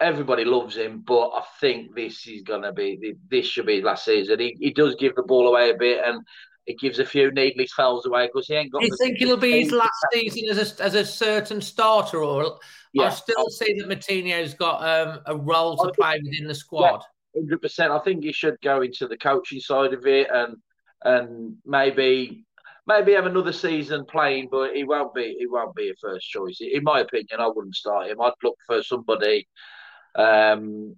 Everybody loves him, but I think this is going to be this should be last season. He, he does give the ball away a bit, and it gives a few needless fouls away because he ain't got. Do you think it'll be his last season as a, as a certain starter, or yeah. I still see that Moutinho's got um, a role to play within the squad? Hundred percent. I think he should go into the coaching side of it, and and maybe maybe have another season playing, but he won't be. He won't be a first choice. In my opinion, I wouldn't start him. I'd look for somebody, um,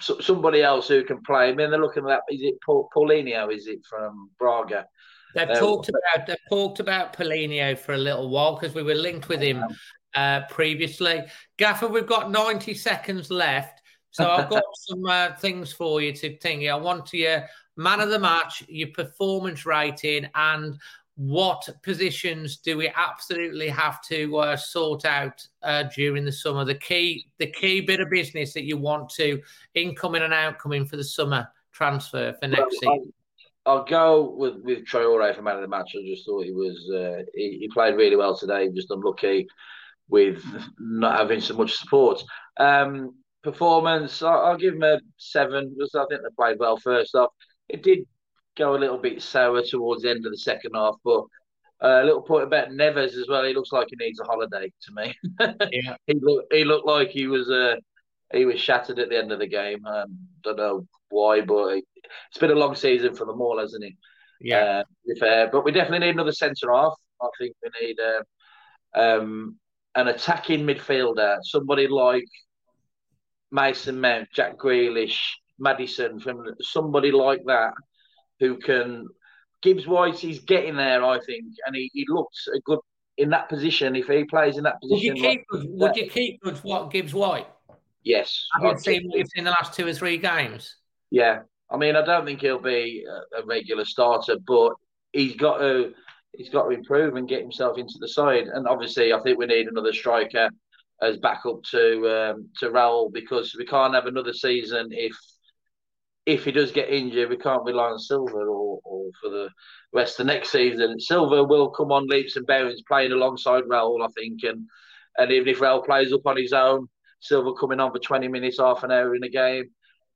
so, somebody else who can play. I mean, they're looking at that. Is it Paul, Paulinho? Is it from Braga? They've uh, talked about they've talked about Paulinho for a little while because we were linked with him uh, previously. Gaffer, we've got ninety seconds left. So I've got *laughs* some uh, things for you to think. I want to your man of the match, your performance rating, and what positions do we absolutely have to uh, sort out uh, during the summer? The key, the key bit of business that you want to incoming and outcoming for the summer transfer for next well, season. I'll, I'll, go with with Traore for man of the match. I just thought he was uh, he, he, played really well today. Just unlucky with not having so much support. Um, performance, I'll, I'll, give him a seven because I think they played well first off. It did go a little bit sour towards the end of the second half. But uh, a little point about Neves as well. He looks like he needs a holiday to me. *laughs* yeah, he looked he looked like he was uh, he was shattered at the end of the game. Um, don't know why, but it's been a long season for them all, hasn't it? Yeah, uh, fair, but we definitely need another centre half. I think we need uh, um, an attacking midfielder, somebody like Mason Mount, Jack Grealish, Maddison, from somebody like that who can. Gibbs White, he's getting there, I think, and he, he looks a good in that position. If he plays in that position, would you keep? Like, would you keep what Gibbs White? Yes, I've seen what in the last two or three games. Yeah, I mean, I don't think he'll be a, a regular starter, but he's got to he's got to improve and get himself into the side. And obviously, I think we need another striker as backup to um, to Raul because we can't have another season if if he does get injured, we can't rely on Silva or, or for the rest of the next season. Silva will come on leaps and bounds playing alongside Raul, I think, and and even if Raul plays up on his own, Silva coming on for twenty minutes, half an hour in a game,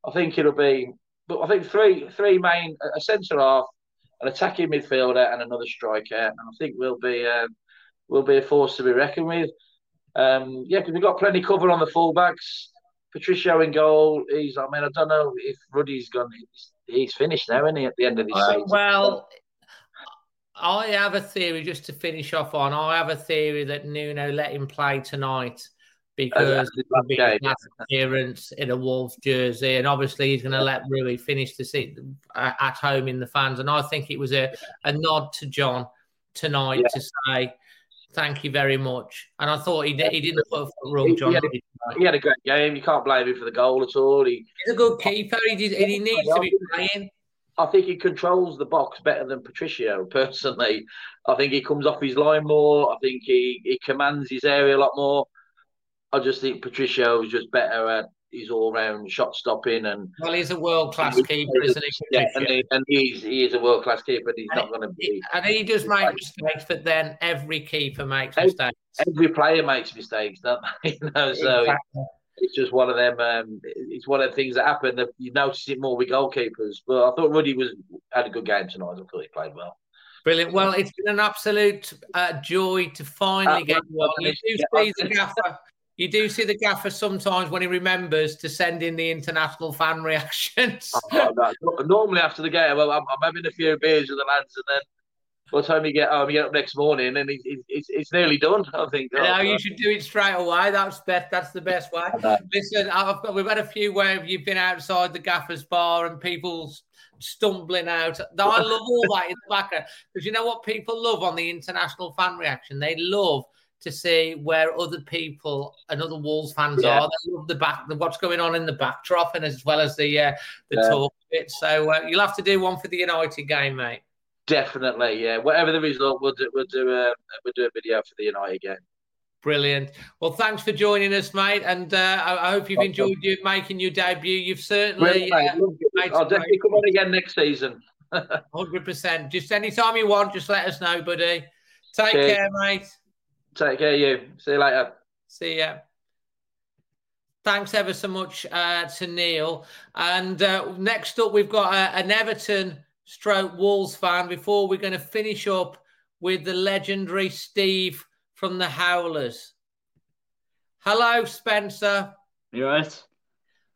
I think it'll be. But I think three three main a centre half, an attacking midfielder, and another striker, and I think we'll be uh, will be a force to be reckoned with. Um, yeah, because we've got plenty cover on the fullbacks. Patricio in goal. He's. I mean, I don't know if Ruddy's gone. He's, he's finished now, isn't he? At the end of this uh, season. Well, I have a theory just to finish off on. I have a theory that Nuno let him play tonight because of his last appearance in a Wolves jersey, and obviously he's going to let Rui finish the season at home in the fans. And I think it was a, a nod to John tonight yeah. to say thank you very much. And I thought he did, he didn't put a foot wrong, John. He had, a, he had, a, great game. You can't blame him for the goal at all. He, he's a good keeper. He, did, he needs to be playing. I think he controls the box better than Patricio. *laughs* Personally, I think he comes off his line more. I think he, he commands his area a lot more. I just think Patricio is just better at his all round shot stopping and. Well, he's a world class keeper, isn't he? Yeah, and, he, and he's he is a world class keeper. He's and not going to be. And he does make mistakes, but then every keeper makes every, mistakes. Every player makes mistakes, don't *laughs* they? you know, so. Exactly it's just one of them. Um, it's one of the things that happen. That you notice it more with goalkeepers. But I thought Ruddy was had a good game tonight. I thought he played well. Brilliant. Well, it's been an absolute uh, joy to finally get you on. You do see the gaffer. You do see the gaffer sometimes when he remembers to send in the international fan reactions. oh, no. Normally after the game, I'm, I'm having a few beers with the lads, and then by the time you get home, you get up next morning, and it's, it's, it's nearly done. I think. No, oh, you should do it straight away. That's best. That's the best way. Listen, I've got, we've had a few where you've been outside the gaffer's bar and people's stumbling out. I love all that in the background because you know what people love on the international fan reaction. They love to see where other people and other Wolves fans yeah. are. They love the back, the, what's going on in the backdrop, and as well as the uh, the yeah. talk bit. So uh, you'll have to do one for the United game, mate. Definitely, yeah. Whatever the result, we'll do. We'll do a we'll do a video for the United game. Brilliant. Well, thanks for joining us, mate, and uh, I, I, hope you've enjoyed you making your debut. You've certainly. Uh, I'll definitely come on again next season. *laughs* Hundred percent. Just anytime you want, just let us know, buddy. Take Cheers. care, mate. Take care, you. See you later. See ya. Thanks ever so much uh, to Neil. And uh, next up, we've got uh, an Everton stroke Wolves fan before we're going to finish up with the legendary Steve from the Howlers. Hello, Spencer. You right?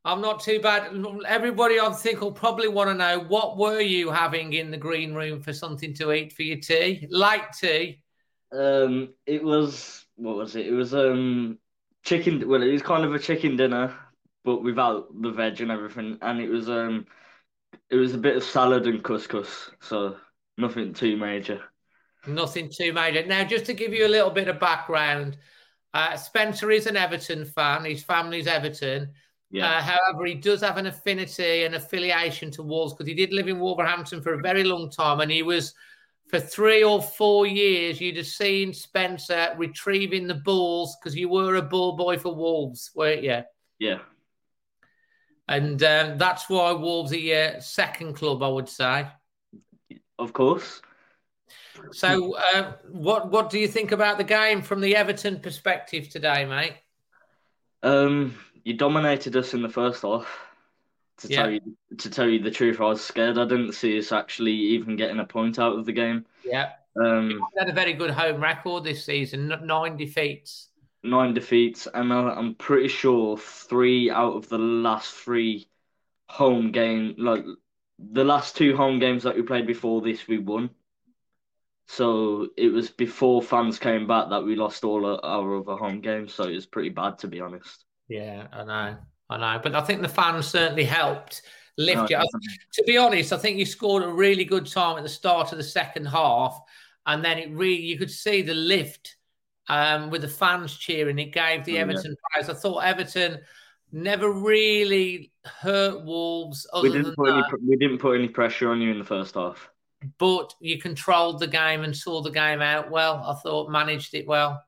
I'm not too bad. Everybody, I think, will probably want to know what were you having in the green room for something to eat for your tea? Light tea. Um, it was what was it? It was um chicken. Well, it was kind of a chicken dinner, but without the veg and everything, and it was um it was a bit of salad and couscous, so nothing too major. Nothing too major. Now, just to give you a little bit of background, uh, Spencer is an Everton fan. His family's Everton. Yeah. Uh, however, he does have an affinity and affiliation to Wolves because he did live in Wolverhampton for a very long time, and he was for three or four years. You'd have seen Spencer retrieving the balls because you were a ball boy for Wolves, weren't you? Yeah and um, that's why Wolves are your second club, I would say. Of course. So, uh, what what do you think about the game from the Everton perspective today, mate? Um, you dominated us in the first half. To yeah. tell you to tell you the truth, I was scared. I didn't see us actually even getting a point out of the game. Yeah. Um, had a very good home record this season, nine defeats nine defeats, and I'm pretty sure three out of the last three home game, like the last two home games that we played before this, we won. So it was before fans came back that we lost all our other home games. So it was pretty bad, to be honest. Yeah, I know, I know, but I think the fans certainly helped lift no, you. To be honest, I think you scored a really good time at the start of the second half, and then it really you could see the lift um, with the fans cheering. It gave the oh, Everton yeah. players. I thought Everton never really hurt Wolves. we didn't put that. any. We didn't put any pressure on you in the first half. but you controlled the game and saw the game out well. I thought managed it well.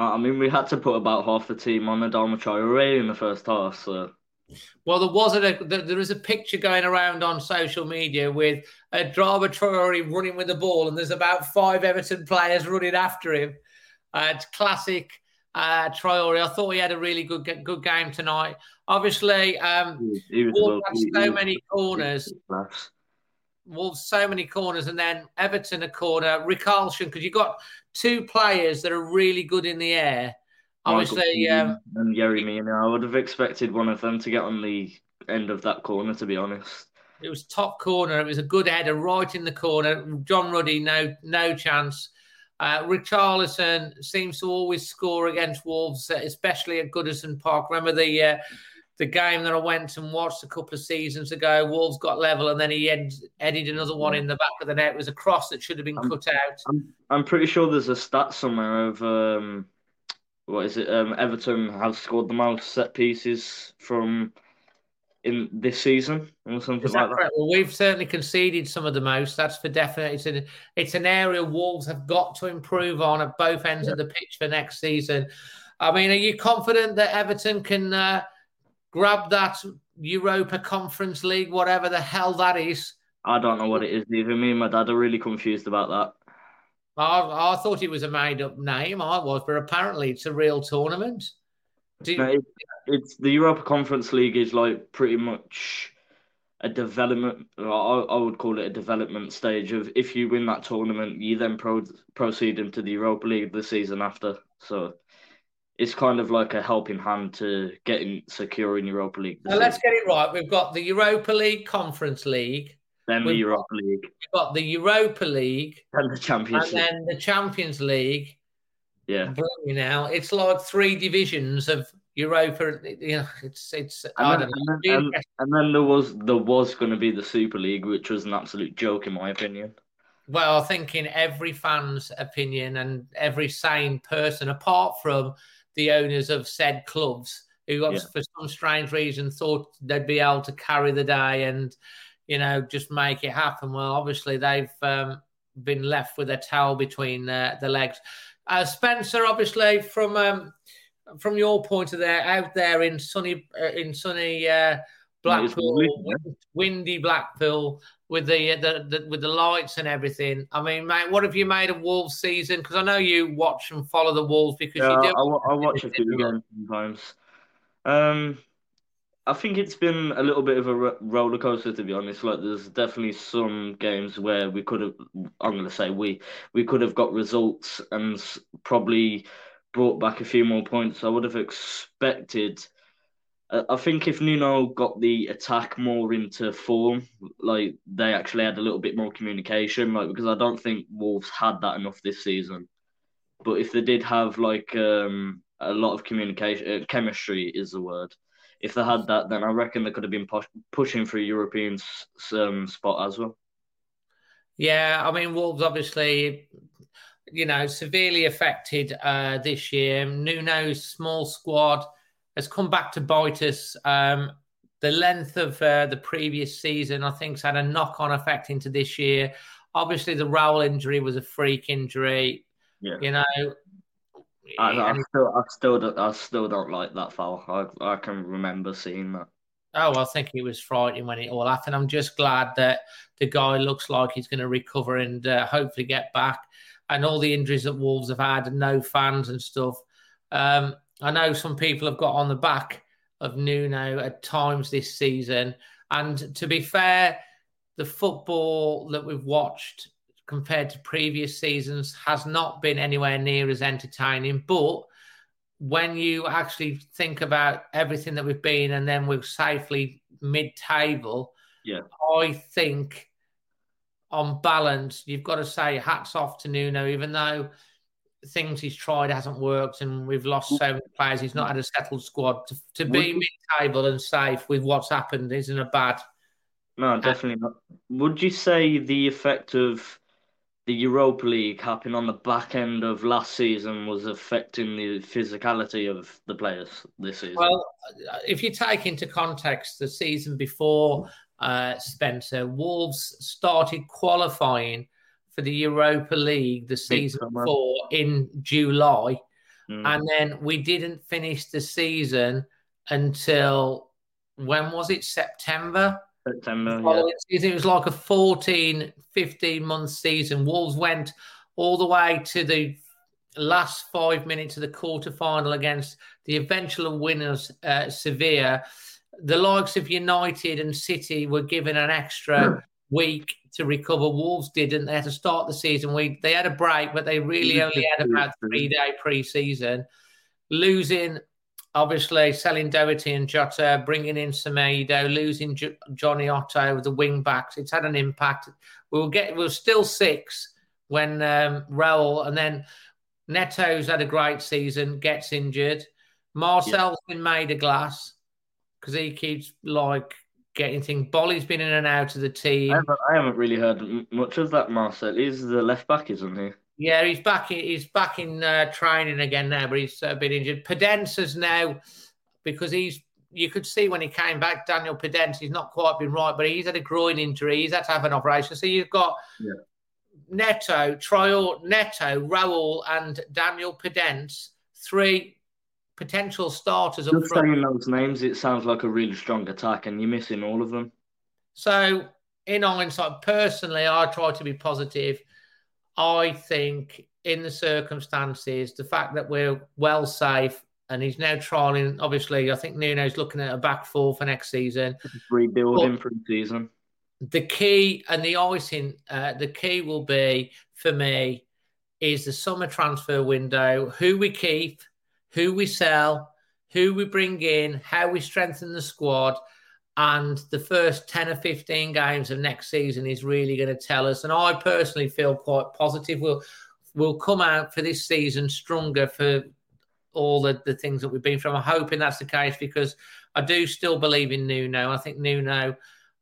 I mean, we had to put about half the team on the Adama Traore in the first half, so. Well, there was a there is a picture going around on social media with a Adama Traore running with the ball, and there's about five Everton players running after him. Uh, it's classic uh, Traore. I thought he had a really good good game tonight. Obviously, um, he, he Wolves had so many corners. Wolves so many corners, and then Everton a corner. Richarlison, because you got two players that are really good in the air. Obviously, um, and Yerry Mina. I would have expected one of them to get on the end of that corner. To be honest, it was top corner. It was a good header right in the corner. John Ruddy, no no chance. Uh, Richarlison seems to always score against Wolves, especially at Goodison Park. Remember the uh, the game that I went and watched a couple of seasons ago. Wolves got level, and then he headed another one in the back of the net. It was a cross that should have been I'm, cut out. I'm, I'm pretty sure there's a stat somewhere of um, what is it? Um, Everton have scored the most set pieces from in this season or something like that. Well, we've certainly conceded some of the most. That's for definite. It's an it's an area Wolves have got to improve on at both ends yeah. of the pitch for next season. I mean, are you confident that Everton can? Uh, grab that Europa Conference League, whatever the hell that is. I don't know what it is. either. me and my dad are really confused about that. I, I thought it was a made up name. I was, but apparently it's a real tournament. You... No, it, it's the Europa Conference League is like pretty much a development. I, I, would call it a development stage of if you win that tournament, you then pro, proceed into the Europa League the season after. So it's kind of like a helping hand to getting securing Europa League. Now let's get it right. We've got the Europa League, Conference League, then the Europa League. We've got the Europa League, and the Champions and League. then the Champions League. Yeah, you now it's like three divisions of Europa. You know, it's it's. And I then, don't know. And, and then there was there was going to be the Super League, which was an absolute joke in my opinion. Well, I think in every fan's opinion and every sane person, apart from the owners of said clubs who, yeah. for some strange reason, thought they'd be able to carry the day and, you know, just make it happen. Well, obviously, they've um, been left with a towel between uh, the legs. Uh, Spencer, obviously, from um, from your point of there, out there in sunny uh, in sunny uh, Blackpool, windy Blackpool, with the, the, the with the lights and everything. I mean, mate, what have you made of Wolves season? Because I know you watch and follow the Wolves because yeah, you do. I, I watch a few games sometimes. Um, I think it's been a little bit of a roller coaster to be honest. Like, there's definitely some games where we could have. I'm going to say we we could have got results and probably brought back a few more points. I would have expected I think if Nuno got the attack more into form, like they actually had a little bit more communication, like because I don't think Wolves had that enough this season. But if they did have like um, a lot of communication, uh, chemistry is the word. If they had that, then I reckon they could have been push- pushing for a European um, spot as well. Yeah, I mean Wolves obviously, you know, severely affected uh, this year. Nuno's small squad has come back to bite us. Um, the length of uh, the previous season, I think, has had a knock on effect into this year. Obviously, the Raul injury was a freak injury. Yeah. You know, I, I, still, I still, don't, I still don't like that foul. I, I can remember seeing that. Oh, I think it was frightening when it all happened. I'm just glad that the guy looks like he's going to recover and uh, hopefully get back. And all the injuries that Wolves have had, and no fans and stuff. Um, I know some people have got on the back of Nuno at times this season. And to be fair, the football that we've watched compared to previous seasons has not been anywhere near as entertaining. But when you actually think about everything that we've been and then we're safely mid table, yeah. I think on balance, you've got to say hats off to Nuno, even though things he's tried hasn't worked, and we've lost so many players. He's not had a settled squad to, to be mid-table and safe with what's happened. Isn't a bad. No, definitely not. Would you say the effect of the Europa League happening on the back end of last season was affecting the physicality of the players this season? Well, if you take into context the season before, uh, Spencer. Wolves started qualifying for the Europa League the season before in July, Mm. and then we didn't finish the season until when was it? September. September. Yeah. It was like a 14, 15 month season. Wolves went all the way to the last five minutes of the quarter final against the eventual winners, uh, Sevilla. The likes of United and City were given an extra *clears throat* week to recover. Wolves didn't. They had to start the season. We they had a break, but they really only had about three day pre season. Losing obviously selling Doherty and Jota, bringing in Semedo, losing J- Jonny Otto, the wing backs. It's had an impact. We'll get. We're still six when um, Raul and then Neto's had a great season, gets injured. Marcel's been made of glass because he keeps like getting things. Boly's been in and out of the team. I haven't, I haven't really heard much of that, Marcel. He's the left back, isn't he? Yeah, he's back. In, he's back in uh, training again now, but he's uh, been injured. Podence's now because he's. You could see when he came back, Daniel Podence. He's not quite been right, but he's had a groin injury. He's had to have an operation. So you've got Yeah. Neto, Traore, Neto, Raul, and Daniel Podence, three potential starters up Just front. saying those names, it sounds like a really strong attack, and you're missing all of them. So, in hindsight, personally, I try to be positive. I think, in the circumstances, the fact that we're well safe and he's now trialing, obviously, I think Nuno's looking at a back four for next season. Rebuilding pre-season. The key and the icing, uh, the key will be for me is the summer transfer window, who we keep, who we sell, who we bring in, how we strengthen the squad. And the first 10 or 15 games of next season is really going to tell us. And I personally feel quite positive. We'll, we'll come out for this season stronger for all the, the things that we've been from. I'm hoping that's the case because I do still believe in Nuno. I think Nuno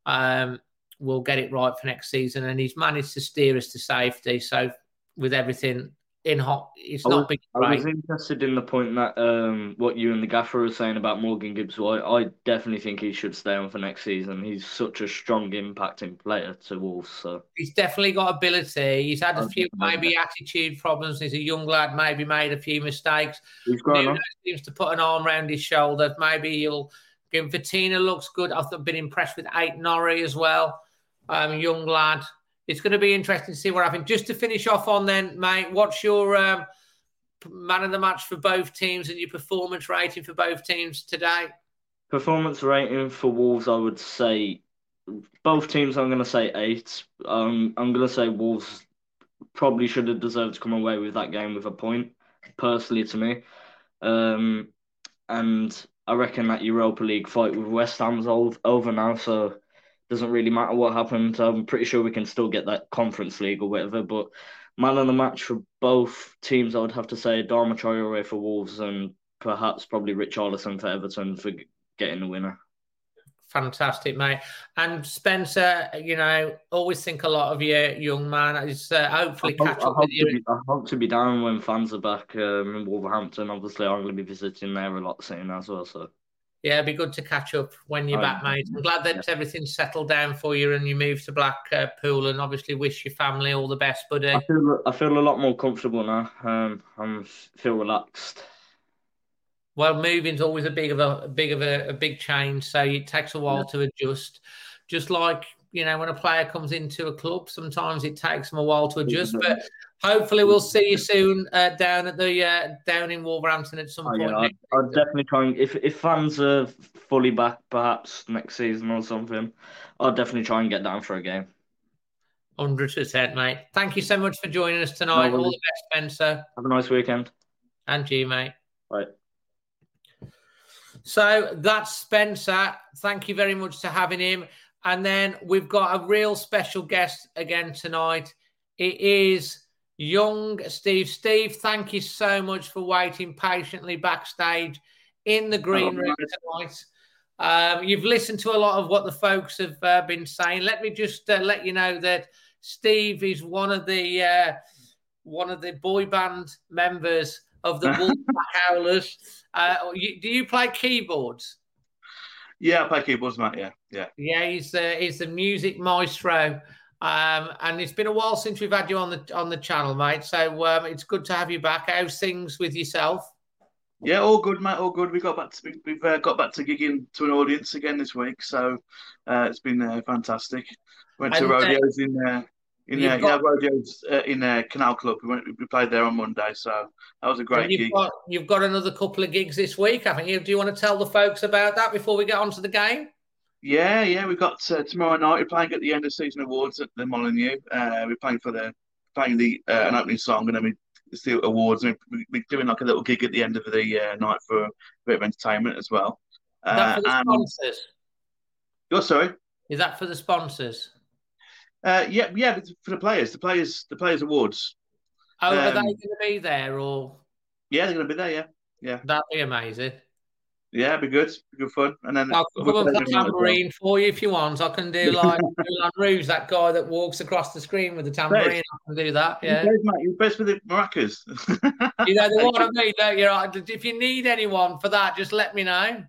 um, will get it right for next season. And he's managed to steer us to safety. So with everything in hot, it's I not was, been I was interested in the point that um, what you and the gaffer were saying about Morgan Gibbs White. I definitely think he should stay on for next season. He's such a strong impacting player to Wolves. So He's definitely got ability. He's had a few maybe attitude problems. He's a young lad, maybe made a few mistakes. he's growing Nuno up. seems to put an arm around his shoulder. Maybe he'll give Vitinha looks good. I've been impressed with Ait-Nouri as well. Um, young lad. It's going to be interesting to see what happens. Just to finish off on then, mate, what's your um, man of the match for both teams and your performance rating for both teams today? Performance rating for Wolves, I would say both teams. I'm going to say eight. Um, I'm going to say Wolves probably should have deserved to come away with that game with a point, personally to me. Um, and I reckon that Europa League fight with West Ham's over now, so doesn't really matter what happened. I'm pretty sure we can still get that Conference League or whatever. But man of the match for both teams, I would have to say Adama Traore for Wolves and perhaps probably Richarlison for Everton for getting the winner. Fantastic, mate. And Spencer, you know, always think a lot of you, young man. It's uh, hopefully I hope, catch up with you. to be, I hope to be down when fans are back um, in Wolverhampton. Obviously, I'm going to be visiting there a lot soon as well. So Yeah, it'd be good to catch up when you're Oh, back, mate. I'm glad that everything's settled down for you and you moved to Blackpool and obviously wish your family all the best, buddy. I feel I feel a lot more comfortable now. Um, I'm feel relaxed. Well, moving's always a big of a, a big of a, a big change, so it takes a while to adjust. Just like you know, when a player comes into a club, sometimes it takes them a while to adjust. But hopefully, we'll see you soon uh, down at the uh, down in Wolverhampton at some Oh, point. yeah, I'd, I'd definitely try and if if fans are fully back, perhaps next season or something, I'll definitely try and get down for a game. Hundred percent, mate. Thank you so much for joining us tonight. No All the best, Spencer, Have a nice weekend. and you, mate. Right. So that's Spencer. Thank you very much for having him. And then we've got a real special guest again tonight. It is young Steve. Steve, thank you so much for waiting patiently backstage in the green room tonight. Um, you've listened to a lot of what the folks have uh, been saying. Let me just uh, let you know that Steve is one of the uh, one of the boy band members of the *laughs* Wolfpack Howlers. Uh, you, do you play keyboards? Yeah, I play keyboards, mate. Yeah, yeah. Yeah, he's the he's the music maestro. Um, and it's been a while since we've had you on the on the channel, mate. So um, it's good to have you back. How's things with yourself? Yeah, all good, mate. All good. We got back to we've uh, got back to gigging to an audience again this week, so uh, it's been uh, fantastic. Went to And, uh, rodeos in uh, in uh, got- yeah rodeos uh, in uh, Canal Club. We went we played there on Monday, so that was a great you've gig. got you've got another couple of gigs this week, haven't you? Do you want to tell the folks about that before we get on to the game? Yeah, yeah, we've got uh, tomorrow night. We're playing at the end of season awards at the Molineux. Uh, we're playing for the playing the uh, an opening song, and then we it's the awards. And we- we're doing like a little gig at the end of the uh, night for a bit of entertainment as well. Is that for Uh, the and sponsors? you're sorry. Is that for the sponsors? Uh, yeah, yeah, for the players, the players, the players awards. Oh, are they Um, going to be there or Yeah, they're going to be there. Yeah, yeah, that'd be amazing? Yeah, it'd be good, be good fun. And then I'll up a well. tambourine for you if you want. I can do *laughs* like Moulin Rouge, that guy that walks across the screen with the tambourine. I can do that. Yeah. you mate, you're best with the maracas. *laughs* You know the one *laughs* I mean. Don't you? Right, If you need anyone for that, just let me know.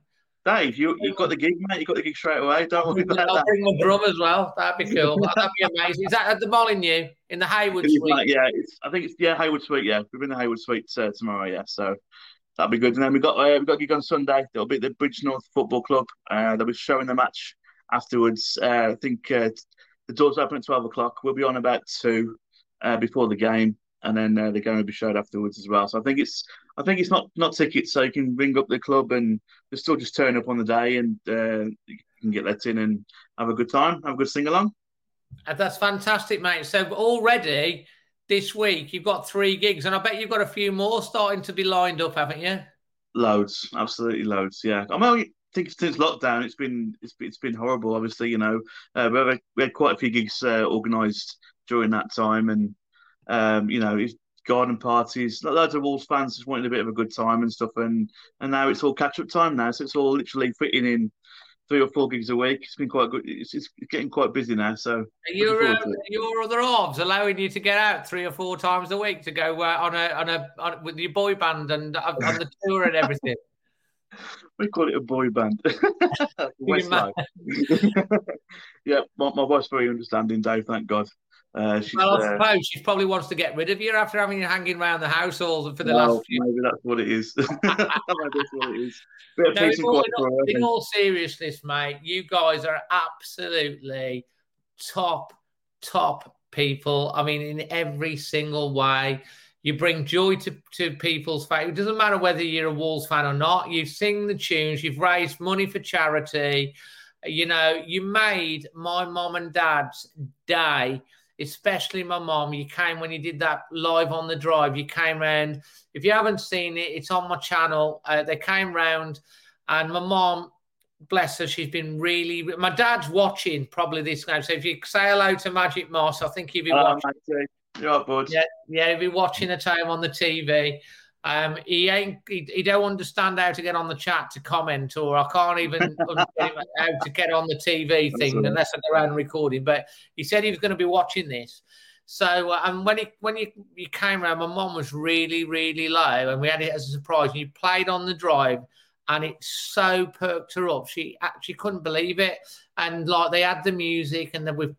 Dave, you you've got the gig, mate. You've got the gig straight away. Don't worry about I'll that. bring my drum as well. That'd be cool. That'd be amazing. Is that at the Molineux in the Haywood Suite? mate, yeah, it's, I think it's yeah Haywood Suite. Yeah, we're in the Haywood Suite uh, tomorrow. Yeah, so that'll be good. And then we got uh, we got a gig on Sunday. It'll be at the Bridgnorth Football Club. Uh, they'll be showing the match afterwards. Uh, I think uh, the doors open at twelve o'clock. We'll be on about two uh, before the game, and then uh, the game will be showed afterwards as well. So I think it's I think it's not not tickets, so you can ring up the club and they still just turn up on the day and uh, you can get let in and have a good time, have a good sing along. That's fantastic, mate. So already this week you've got three gigs, and I bet you've got a few more starting to be lined up, haven't you? Loads, absolutely loads. Yeah, I mean, I think since lockdown, it's been it's it's been horrible. Obviously, you know, uh, we, had, we had quite a few gigs uh, organised during that time, and um, you know, garden parties. Loads of Wolves fans just wanted a bit of a good time and stuff, and and now it's all catch up time now, so it's all literally fitting in three or four gigs a week. It's been quite good. It's, it's getting quite busy now, so. Are Your uh, your other halves allowing you to get out three or four times a week to go uh, on a on a on, with your boy band and uh, on the *laughs* tour and everything. We call it a boy band. *laughs* Westlife. *laughs* yeah, my, my wife's very understanding, Dave. Thank God. Uh, she's, Well, I uh, suppose she probably wants to get rid of you after having you hanging around the household for the well, last few. maybe that's what it is. *laughs* maybe that's what it is. No, in all, in all- in all seriousness, mate, you guys are absolutely top, top people. I mean, in every single way. You bring joy to, to people's face. It doesn't matter whether you're a Wolves fan or not. You sing the tunes. You've raised money for charity. You know, you made my mom and dad's day, especially my mom. You came when you did that live on the drive. You came round. If you haven't seen it, it's on my channel. Uh, they came round, and my mom, bless her, she's been really. My dad's watching probably this now. So if you say hello to Magic Moss, I think he'll be watching. mate, you're right, bud. Yeah, yeah, he'll be watching the time on the TV. Um, he ain't, he, he don't understand how to get on the chat to comment, or I can't even *laughs* how to get on the TV thing unless I go around recording. But he said he was going to be watching this. So, uh, and when he when you you came around, my mum was really really low, and we had it as a surprise. And you played on the drive, and it so perked her up. She actually couldn't believe it, and like they had the music, and then we.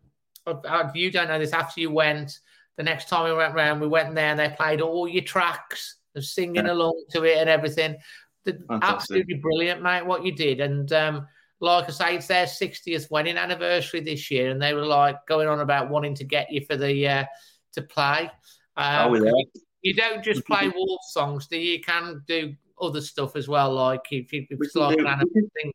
You don't know this. After you went, the next time we went round, we went there and they played all your tracks, of singing Yeah. along to it and everything. The- absolutely brilliant, mate, what you did. And um, like I say, it's their 60th wedding anniversary this year, and they were like going on about wanting to get you for the uh, to play. Oh, Um, you, you don't just play wolf songs, do you? You can do other stuff as well, like if, if it's like do- an we can- thing.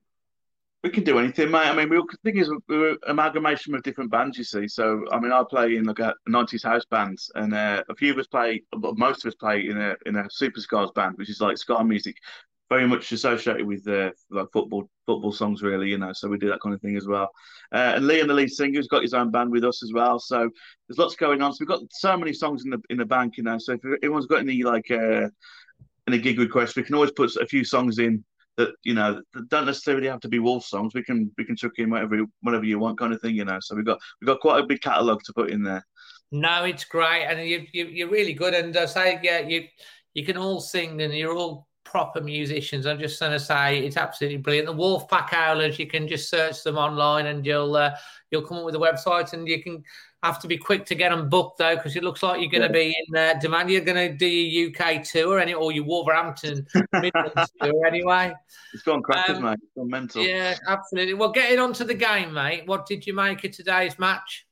We can do anything, mate. I mean, we, the thing is, we're an amalgamation of different bands, you see. So, I mean, I play in like a 90s house bands, and uh, a few of us play, but most of us play in a in a super scars band, which is like ska music, very much associated with uh, like football football songs, really. You know, so we do that kind of thing as well. Uh, and Liam, the lead singer, has got his own band with us as well. So there's lots going on. So we've got so many songs in the in the bank, you know. So if anyone's got any like uh, any gig requests, we can always put a few songs in that you know that don't necessarily have to be wolf songs. We can we can chuck in whatever whatever you want, kind of thing, you know. So we've got we've got quite a big catalogue to put in there. No, it's great, and you, you you're really good. And I say, yeah, you you can all sing, and you're all proper musicians. I'm just going to say it's absolutely brilliant. The Wolfpack Howlers, you can just search them online and you'll uh, you'll come up with a website and you can have to be quick to get them booked though because it looks like you're going to be in uh, demand. You're going to do your UK tour any or your Wolverhampton *laughs* Midlands tour anyway. It's gone crackers, um, mate. It's gone mental. Yeah, absolutely. Well, getting on to the game, mate. What did you make of today's match?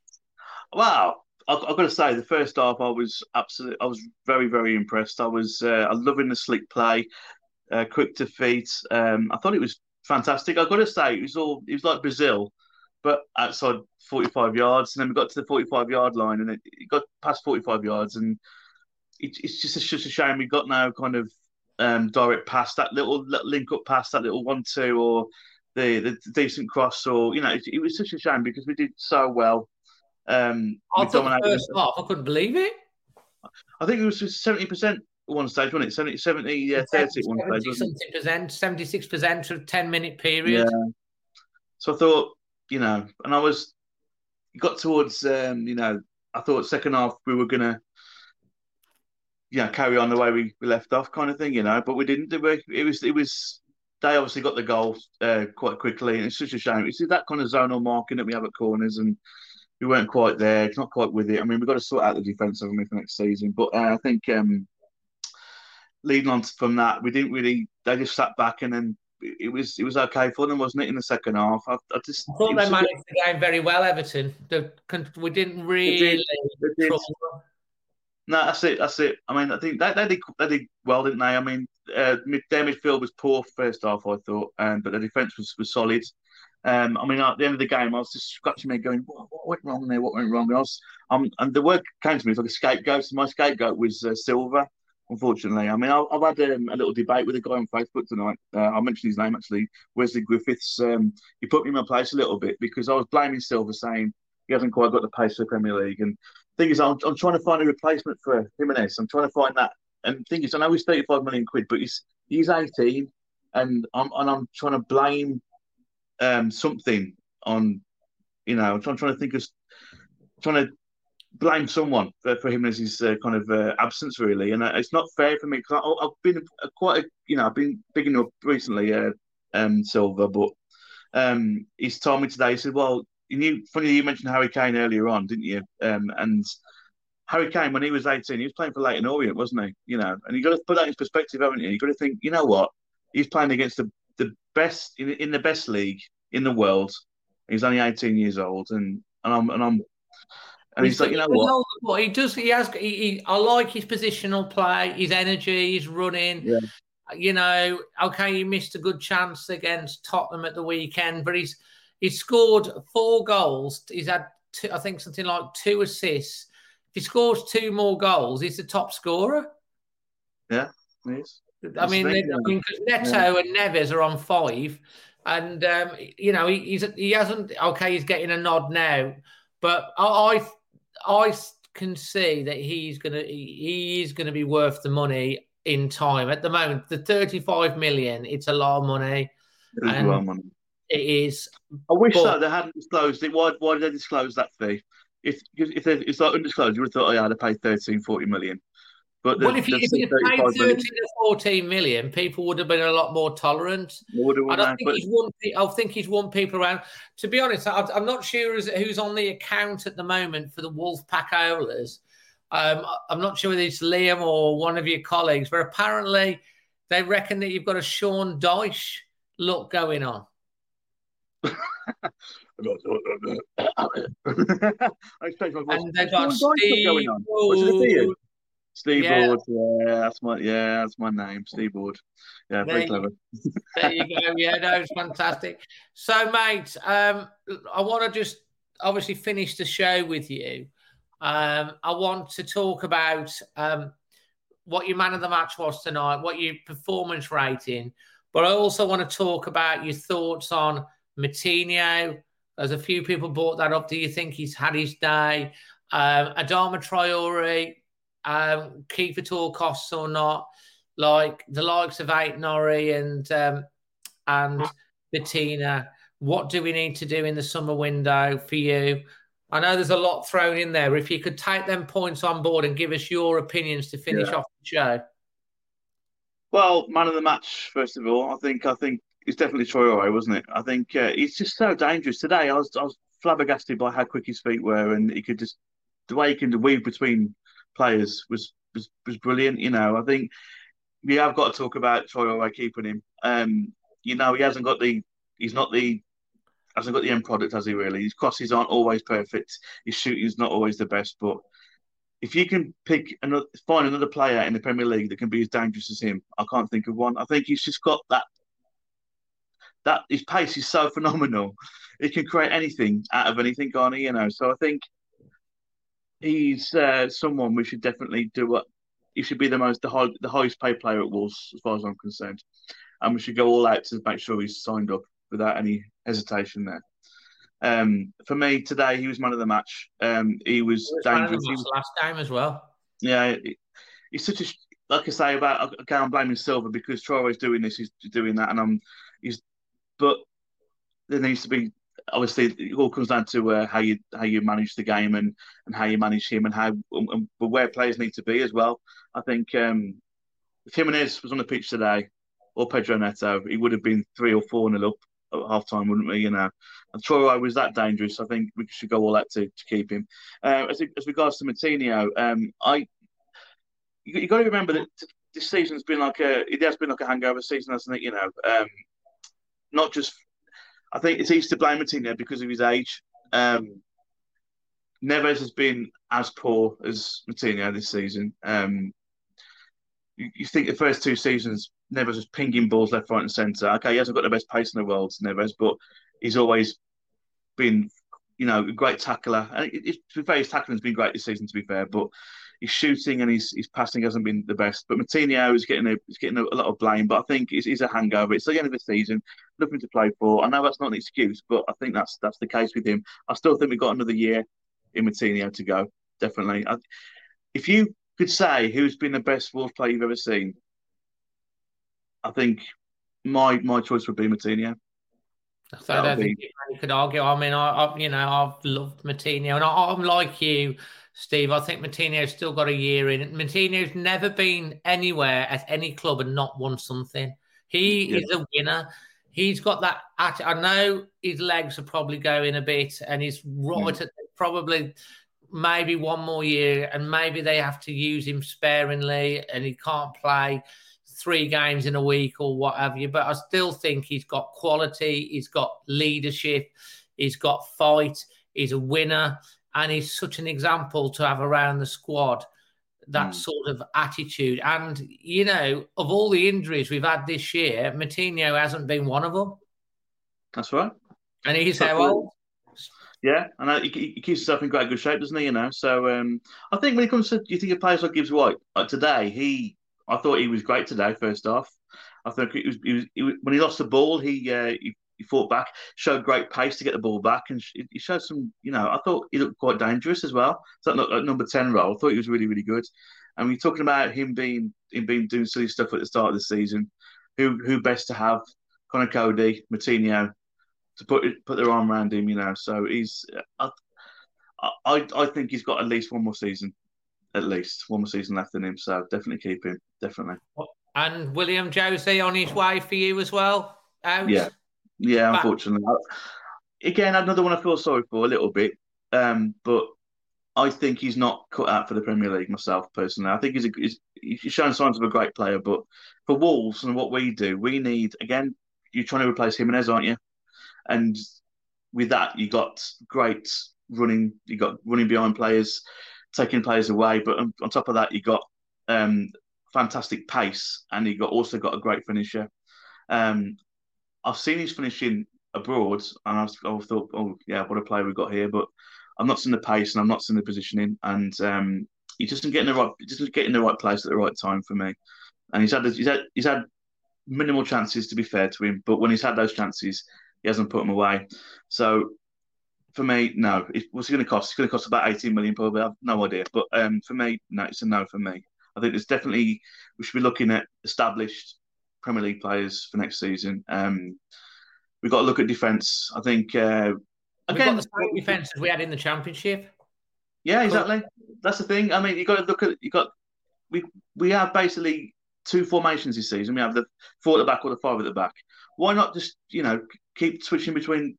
Wow, I've, I've, got to say, the first half, I was absolutely, I was very, very impressed. I was, uh, I loving the slick play, uh, quick to feet. Um, I thought it was fantastic. I've got to say, it was all, it was like Brazil, but outside 45 yards. And then we got to the 45 yard line, and it, it got past 45 yards, and it, it's just a, just a shame we got now kind of um, direct pass, that little, little link up pass, that little one two, or the, the decent cross, or you know, it, it was such a shame because we did so well um, I thought the first half, I couldn't believe it. I think it was seventy percent one stage, wasn't it? 70, 70 yeah, 30 at one stage. Seventy percent, seventy six percent of ten minute period. Yeah. So I thought, you know, and I was got towards, um, you know, I thought second half we were gonna, yeah, carry on the way we, we left off, kind of thing, you know. But we didn't. We It was it was they obviously got the goal uh, quite quickly, and it's such a shame. It's that kind of zonal marking that we have at corners, and we weren't quite there. It's not quite with it. I mean, we've got to sort out the defence of them for next season. But uh, I think um, leading on from that, we didn't really. They just sat back and then it was it was okay for them, wasn't it? In the second half, I, I just I thought they managed the game very well, Everton. The, we didn't really. They did, they did. No, that's it. That's it. I mean, I think they, they did they did well, didn't they? I mean, uh, mid, their midfield was poor first half, I thought, um, but the defence was, was solid. Um, I mean, at the end of the game, I was just scratching my head, going, what, what, went wrong there? What went wrong? And I was, um, and the word came to me, it was like a scapegoat. So my scapegoat was uh, Silva, unfortunately. I mean, I, have had um, a little debate with a guy on Facebook tonight. Uh, I mentioned his name actually, Wesley Griffiths. Um, he put me in my place a little bit because I was blaming Silva, saying he hasn't quite got the pace for the Premier League. And thing is, I'm, I'm trying to find a replacement for Jimenez. I'm trying to find that. And thing is, I know he's 35 million quid, but he's he's 18, and I'm and I'm trying to blame um, something on, you know, I'm trying, trying to think of, trying to blame someone for, for him as his uh, kind of uh, absence, really. And uh, it's not fair for me because I've been a, quite, a, you know, I've been picking up recently, uh, um, Silva, but um, he's told me today, he said, well, you knew, funny you mentioned Harry Kane earlier on, didn't you? Um, and Harry Kane, when he was 18, he was playing for Leyton Orient, wasn't he? You know, and you've got to put that in perspective, haven't you? You've got to think, you know what? He's playing against the the best in, in the best league in the world. He's only 18 years old, and and I'm and I'm and he's, he's like, you know what? He does. He has. He, he, I like his positional play, his energy, his running. Yeah. You know, okay, he missed a good chance against Tottenham at the weekend, but he's he's scored four goals. He's had, two, I think, something like two assists. If he scores two more goals, he's the top scorer. Yeah, he is. I mean, they, I mean, because Neto yeah. and Neves are on five, and um, you know he, he's he hasn't. Okay, he's getting a nod now, but I I, I can see that he's gonna he is gonna be worth the money in time. At the moment, the thirty-five million, it's a lot of money. It is a lot of money. It is. I wish but, that they hadn't disclosed it. Why? Why did they disclose that fee? If if it's like undisclosed, you would have thought, oh yeah, to pay 13, 40 million. But well, if you, if you paid 13 to 14 million, people would have been a lot more tolerant. Would have, I don't think he's won. I think he's won people around. To be honest, I'm not sure who's on the account at the moment for the Wolfpack Howlers. Um, I'm not sure whether it's Liam or one of your colleagues, but apparently they reckon that you've got a Sean Dyche look going on. *laughs* And they've got Steve. Steve yeah. Board, yeah, that's my yeah, that's my name, Steve Board. Yeah, very clever. there you go. *laughs* Yeah, that was fantastic. So, mate, um, I want to just obviously finish the show with you. Um, I want to talk about um, what your man of the match was tonight, what your performance rating, but I also want to talk about your thoughts on Moutinho. There's a few people brought that up. Do you think he's had his day? Um, Adama Traore, um, keep at all costs or not. Like the likes of Ait-Nouri and um, and Vitinha, what do we need to do in the summer window for you? I know there's a lot thrown in there. If you could take them points on board and give us your opinions to finish yeah. off the show. Well, man of the match, first of all. I think I think it's definitely Troy wasn't it? I think uh, he's just so dangerous. Today, I was I was flabbergasted by how quick his feet were, and he could just the way he can weave between players was was, was brilliant. You know, I think we have got to talk about Troy keeping him. Um, you know, he hasn't got the he's not the hasn't got the end product, has he? Really, his crosses aren't always perfect. His shooting's not always the best, but if you can pick another, find another player in the Premier League that can be as dangerous as him, I can't think of one. I think he's just got that. That his pace is so phenomenal. He can create anything out of anything, Garner. You know, so I think he's uh, someone we should definitely do. What he should be the most the, high, the highest paid player at Wolves, as far as I'm concerned, and we should go all out to make sure he's signed up without any hesitation there. Um, for me today, he was man of the match. Um, he was, was dangerous. He was last game as well. Yeah, he's such a like I say about again. I'm blaming Silva because Traore's doing this, he's doing that, and I'm he's. But there needs to be obviously it all comes down to uh, how you how you manage the game and and how you manage him and how and, where players need to be as well. I think um, if Jimenez was on the pitch today or Pedro Neto, he would have been three or four nil up at half time, wouldn't we? You know, and Troy was that dangerous. I think we should go all out to, to keep him. Uh, as, as regards to Moutinho, um, I you, you got to remember that this season's been like a it has been like a hangover season, hasn't it? You know, um, not just. I think it's easy to blame Moutinho because of his age. Um, Neves has been as poor as Moutinho this season. Um, you, you, think the first two seasons, Neves was pinging balls left, right, and centre. Okay, he hasn't got the best pace in the world, Neves, but he's always been, you know, a great tackler. And it, it, to be fair, his tackling's been great this season, to be fair, but his shooting and his, his passing hasn't been the best. But Moutinho is getting a is getting a, a lot of blame. But I think it's, it's, a hangover. It's the end of the season, nothing to play for. I know that's not an excuse, but I think that's that's the case with him. I still think we've got another year in Moutinho to go. Definitely. I, if you could say who's been the best Wolves player you've ever seen, I think my my choice would be Moutinho. So I don't think you could argue. I mean, I, I, you know I've loved Moutinho, and I, am like you, Steve. I think Moutinho's still got a year in. Moutinho's never been anywhere at any club and not won something. He yeah. is a winner. He's got that. I know his legs are probably going a bit, and he's right at probably maybe one more year, and maybe they have to use him sparingly, and he can't play three games in a week or what have you. But I still think he's got quality, he's got leadership, he's got fight, he's a winner, and he's such an example to have around the squad. That mm. sort of attitude, and you know, of all the injuries we've had this year, Moutinho hasn't been one of them. That's right. And he's how old? Yeah, and he, he, keeps himself in quite good shape, doesn't he? You know, so um, I think when it comes to, you think of players like Gibbs White, like today, he I thought he was great today. First off, I think he was, he was, he was when he lost the ball, he, uh, he, he fought back, showed great pace to get the ball back, and he showed some. You know, I thought he looked quite dangerous as well. So that number ten role, I thought he was really really good. And we're talking about him being him being doing silly stuff at the start of the season. Who who best to have Conor Coady, Moutinho to put put their arm around him? You know, so he's. I, I, I think he's got at least one more season at least one more season left in him. So definitely keep him. Definitely. And Willian José on his way for you as well. Out? Yeah, yeah. Back. Unfortunately, again, another one I feel sorry for a little bit. Um, but I think he's not cut out for the Premier League myself personally. I think he's, a, he's he's showing signs of a great player, but for Wolves and what we do, we need again. You're trying to replace Jimenez, aren't you? And with that, you got great running. You got running behind players taking players away. But on, on top of that, you got um, fantastic pace, and you got also got a great finisher. Um, I've seen his finishing abroad, and I've, I've, thought, oh yeah, what a player we've got here. But I'm not seeing the pace, and I'm not seeing the positioning, and um, he doesn't get in the right, doesn't get in the right place at the right time for me. And he's had he's had he's had minimal chances to be fair to him, but when he's had those chances, he hasn't put them away. So for me, no. It, what's it going to cost? It's going to cost about 18 million, probably. I've no idea. But um, for me, no, it's a no for me. I think it's definitely, we should be looking at established Premier League players for next season. Um, we've got to look at defence. I think, uh, again, the same defence as we had in the Championship. Yeah, exactly. That's the thing. I mean, you got to look at, you got, we, we have basically two formations this season. We have the four at the back or the five at the back. Why not just you know keep switching between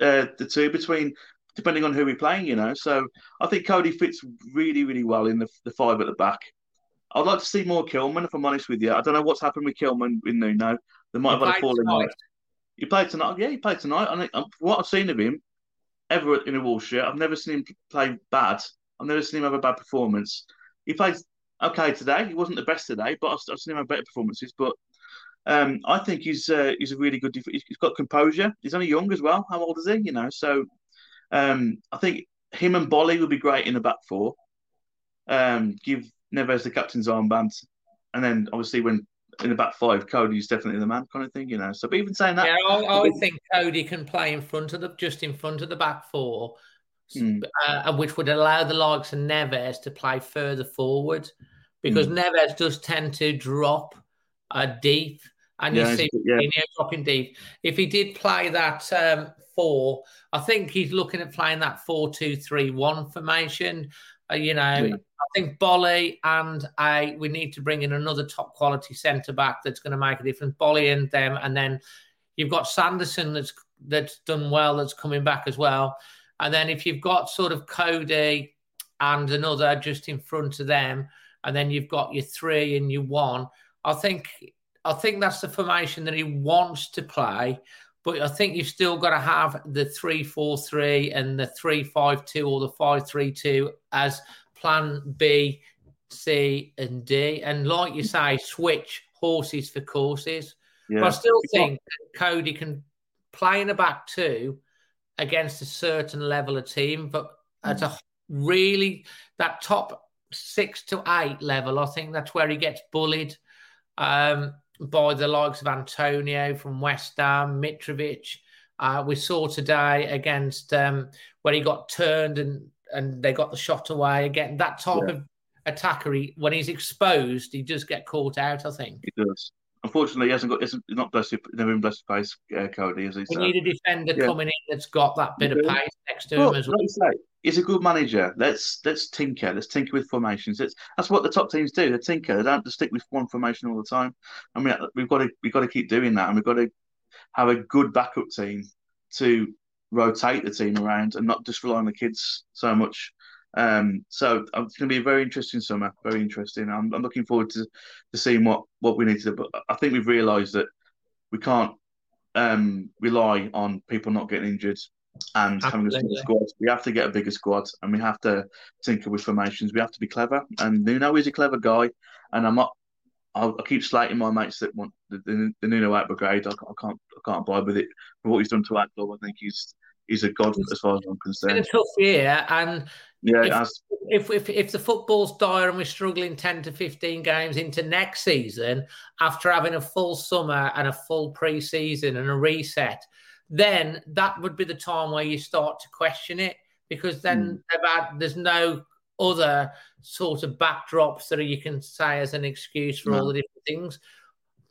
uh, the two between depending on who we're playing, you know. So I think Coady fits really, really well in the, the five at the back. I'd like to see more Kilman, if I'm honest with you. I don't know what's happened with Kilman in Nuno. They might He have had a falling out. He played tonight. Yeah, he played tonight. And I- from what I've seen of him, ever in a Wolves shirt, I've never seen him play bad. I've never seen him have a bad performance. He played okay today. He wasn't the best today, but I've, I've seen him have better performances. But um, I think he's uh, he's a really good. Def- he's got composure. He's only young as well. How old is he? You know, so um, I think him and Boly would be great in the back four. Um, give Neves the captain's armband, and then obviously when in the back five, Coady's definitely the man, kind of thing. You know. So, but even saying that, Yeah, I, I think Cody can play in front of the just in front of the back four, Hmm. uh, which would allow the likes of Neves to play further forward, because Hmm. Neves does tend to drop uh, deep, and Yeah, you see yeah. Coutinho dropping deep. If he did play that um, four, I think he's looking at playing that four-two-three-one formation. Uh, you know, Yeah. I think Boly and I we need to bring in another top quality centre back that's going to make a difference. Boly and them, and then you've got Sanderson that's that's done well, that's coming back as well. And then if you've got sort of Coady and another just in front of them, and then you've got your three and your one, I think I think that's the formation that he wants to play. But I think you've still got to have the three four three and the three five two or the five three two as plan B, C, and D. And like you say, switch horses for courses. Yeah. But I still think Coady can play in a back two against a certain level of team, but at a really that top six to eight level, I think that's where he gets bullied um, by the likes of Antonio from West Ham, Mitrovic. Uh, we saw today against um, when he got turned and and they got the shot away again. That type Yeah. of attacker, he, when he's exposed, he does get caught out. I think. He does. Unfortunately, he hasn't got. He's not blessed. Never been blessed to face uh, Coady, is he? Said. We So- need a defender Yeah. coming in that's got that bit of pace next to Well, him as well. like say, he's a good manager. Let's let's tinker. Let's tinker with formations. Let's, that's what the top teams do. They tinker. They don't just stick with one formation all the time. I mean, we've got to we've got to keep doing that, and we've got to have a good backup team to rotate the team around and not just rely on the kids so much. Um, so uh, it's going to be a very interesting summer. Very interesting. I'm, I'm looking forward to to seeing what what we need to do. But I think we've realised that we can't um, rely on people not getting injured and having a small squad. We have to get a bigger squad and we have to tinker with formations. We have to be clever. And Nuno is a clever guy. And I'm not. I, I keep slating my mates that want the, the, the Nuno out brigade. I, I can't. I can't abide with it. For what he's done to our club, I think he's he's a god as far as I'm It's been a concerned. tough year, and Yeah, if, as if, if if the football's dire and we're struggling ten to fifteen games into next season after having a full summer and a full pre-season and a reset, then that would be the time where you start to question it because then hmm. they've had, there's no other sort of backdrops that you can say as an excuse for No. all the different things.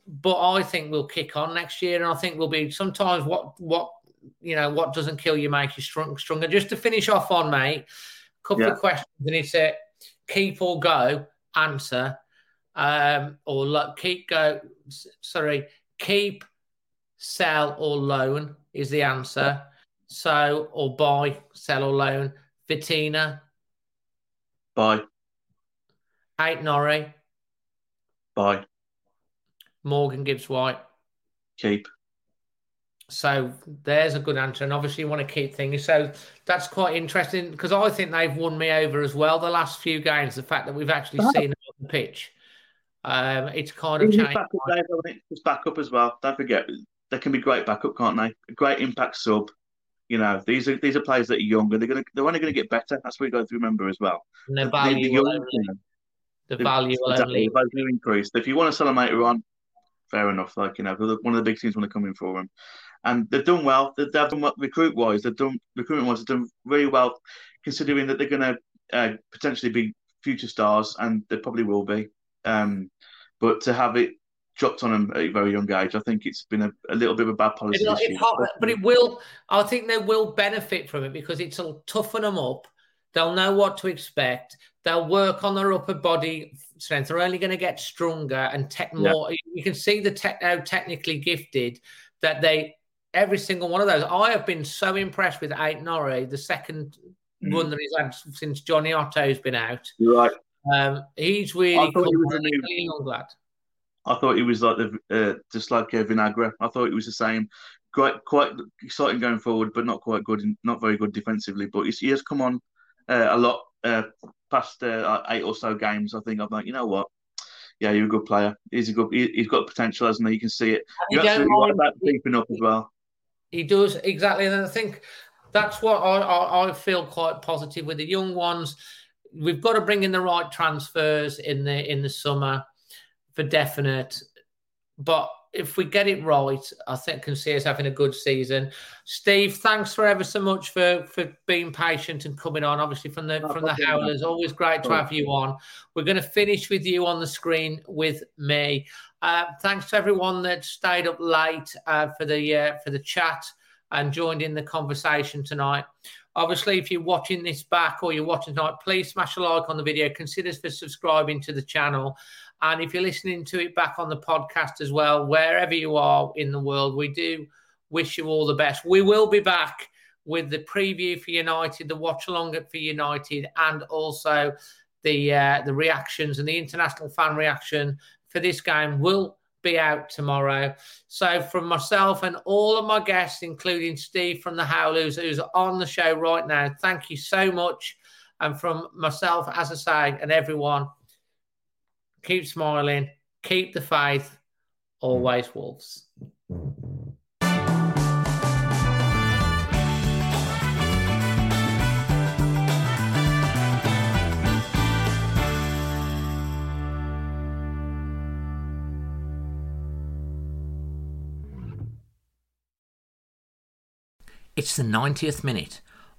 But I think we'll kick on next year, and I think we'll be sometimes what what you know what doesn't kill you makes you strong, stronger. Just to finish off on, mate, a couple Yeah. of questions, and it's a keep or go answer, um, or lo- keep go. Sorry, keep, sell or loan is the answer. So or buy, sell or loan. Vitinha, buy. Ait-Nouri, buy. Morgan Gibbs White. keep. So there's a good answer, and obviously you want to keep things. So that's quite interesting because I think they've won me over as well. The last few games, the fact that we've actually Uh-huh. seen them on the pitch, um, it's kind of changed. backup, Dave, I think. Just backup as well. Don't forget, they can be great backup, can't they? A great impact sub. You know, these are these are players that are younger. They're gonna they're only going to get better. That's what you got to remember as well. And the The- the value, will only, the the- value will exactly, only. the value increase. If you want to sell them later on, fair enough. Like you know, one of the big teams want to come in for them, and they've done well. They've done well recruit wise. They've done recruitment wise. They've done really well, considering that they're going to uh, potentially be future stars, and they probably will be. Um, but to have it dropped on them at a very young age, I think it's been a, a little bit of a bad policy. It's hot, but it will. I think they will benefit from it because it'll toughen them up. They'll know what to expect. They'll work on their upper body strength They're only going to get stronger and tech more. You can see the tech how technically gifted that they every single one of those. I have been so impressed with Ait-Nouri, the 2nd Mm. run that he's had since Jonny Otto's been out. You're right. Um, he's really I thought cool. he was a new- young lad. I thought he was like the uh, just like uh, Vinagre. I thought he was the same. Quite quite exciting going forward, but not quite good. Not very good defensively. But he's, he has come on uh, a lot uh, past uh, eight or so games. I think I'm like, you know what? Yeah, you're a good player. He's a good. He, he's got potential, hasn't he? You can see it. You You're don't absolutely right about keeping up as well. He does exactly, and I think that's what I, I, I feel quite positive with the young ones. We've got to bring in the right transfers in the in the summer for definite. But if we get it right, I think can see us having a good season. Steve, thanks for ever so much for for being patient and coming on. Obviously from the No from the. Howlers, always great to have you on. We're going to finish with you on the screen with me. Uh, thanks to everyone that stayed up late uh, for the uh, for the chat and joined in the conversation tonight. Obviously, if you're watching this back or you're watching tonight, please smash a like on the video. Consider for subscribing to the channel. And if you're listening to it back on the podcast as well, wherever you are in the world, we do wish you all the best. We will be back with the preview for United, the watch along for United, and also the uh, the reactions and the international fan reaction for this game will be out tomorrow. So, from myself and all of my guests, including Steve from the Howlers, who's on the show right now, thank you so much. And from myself, as I say, and everyone, keep smiling, keep the faith, always Wolves. It's the 90th minute.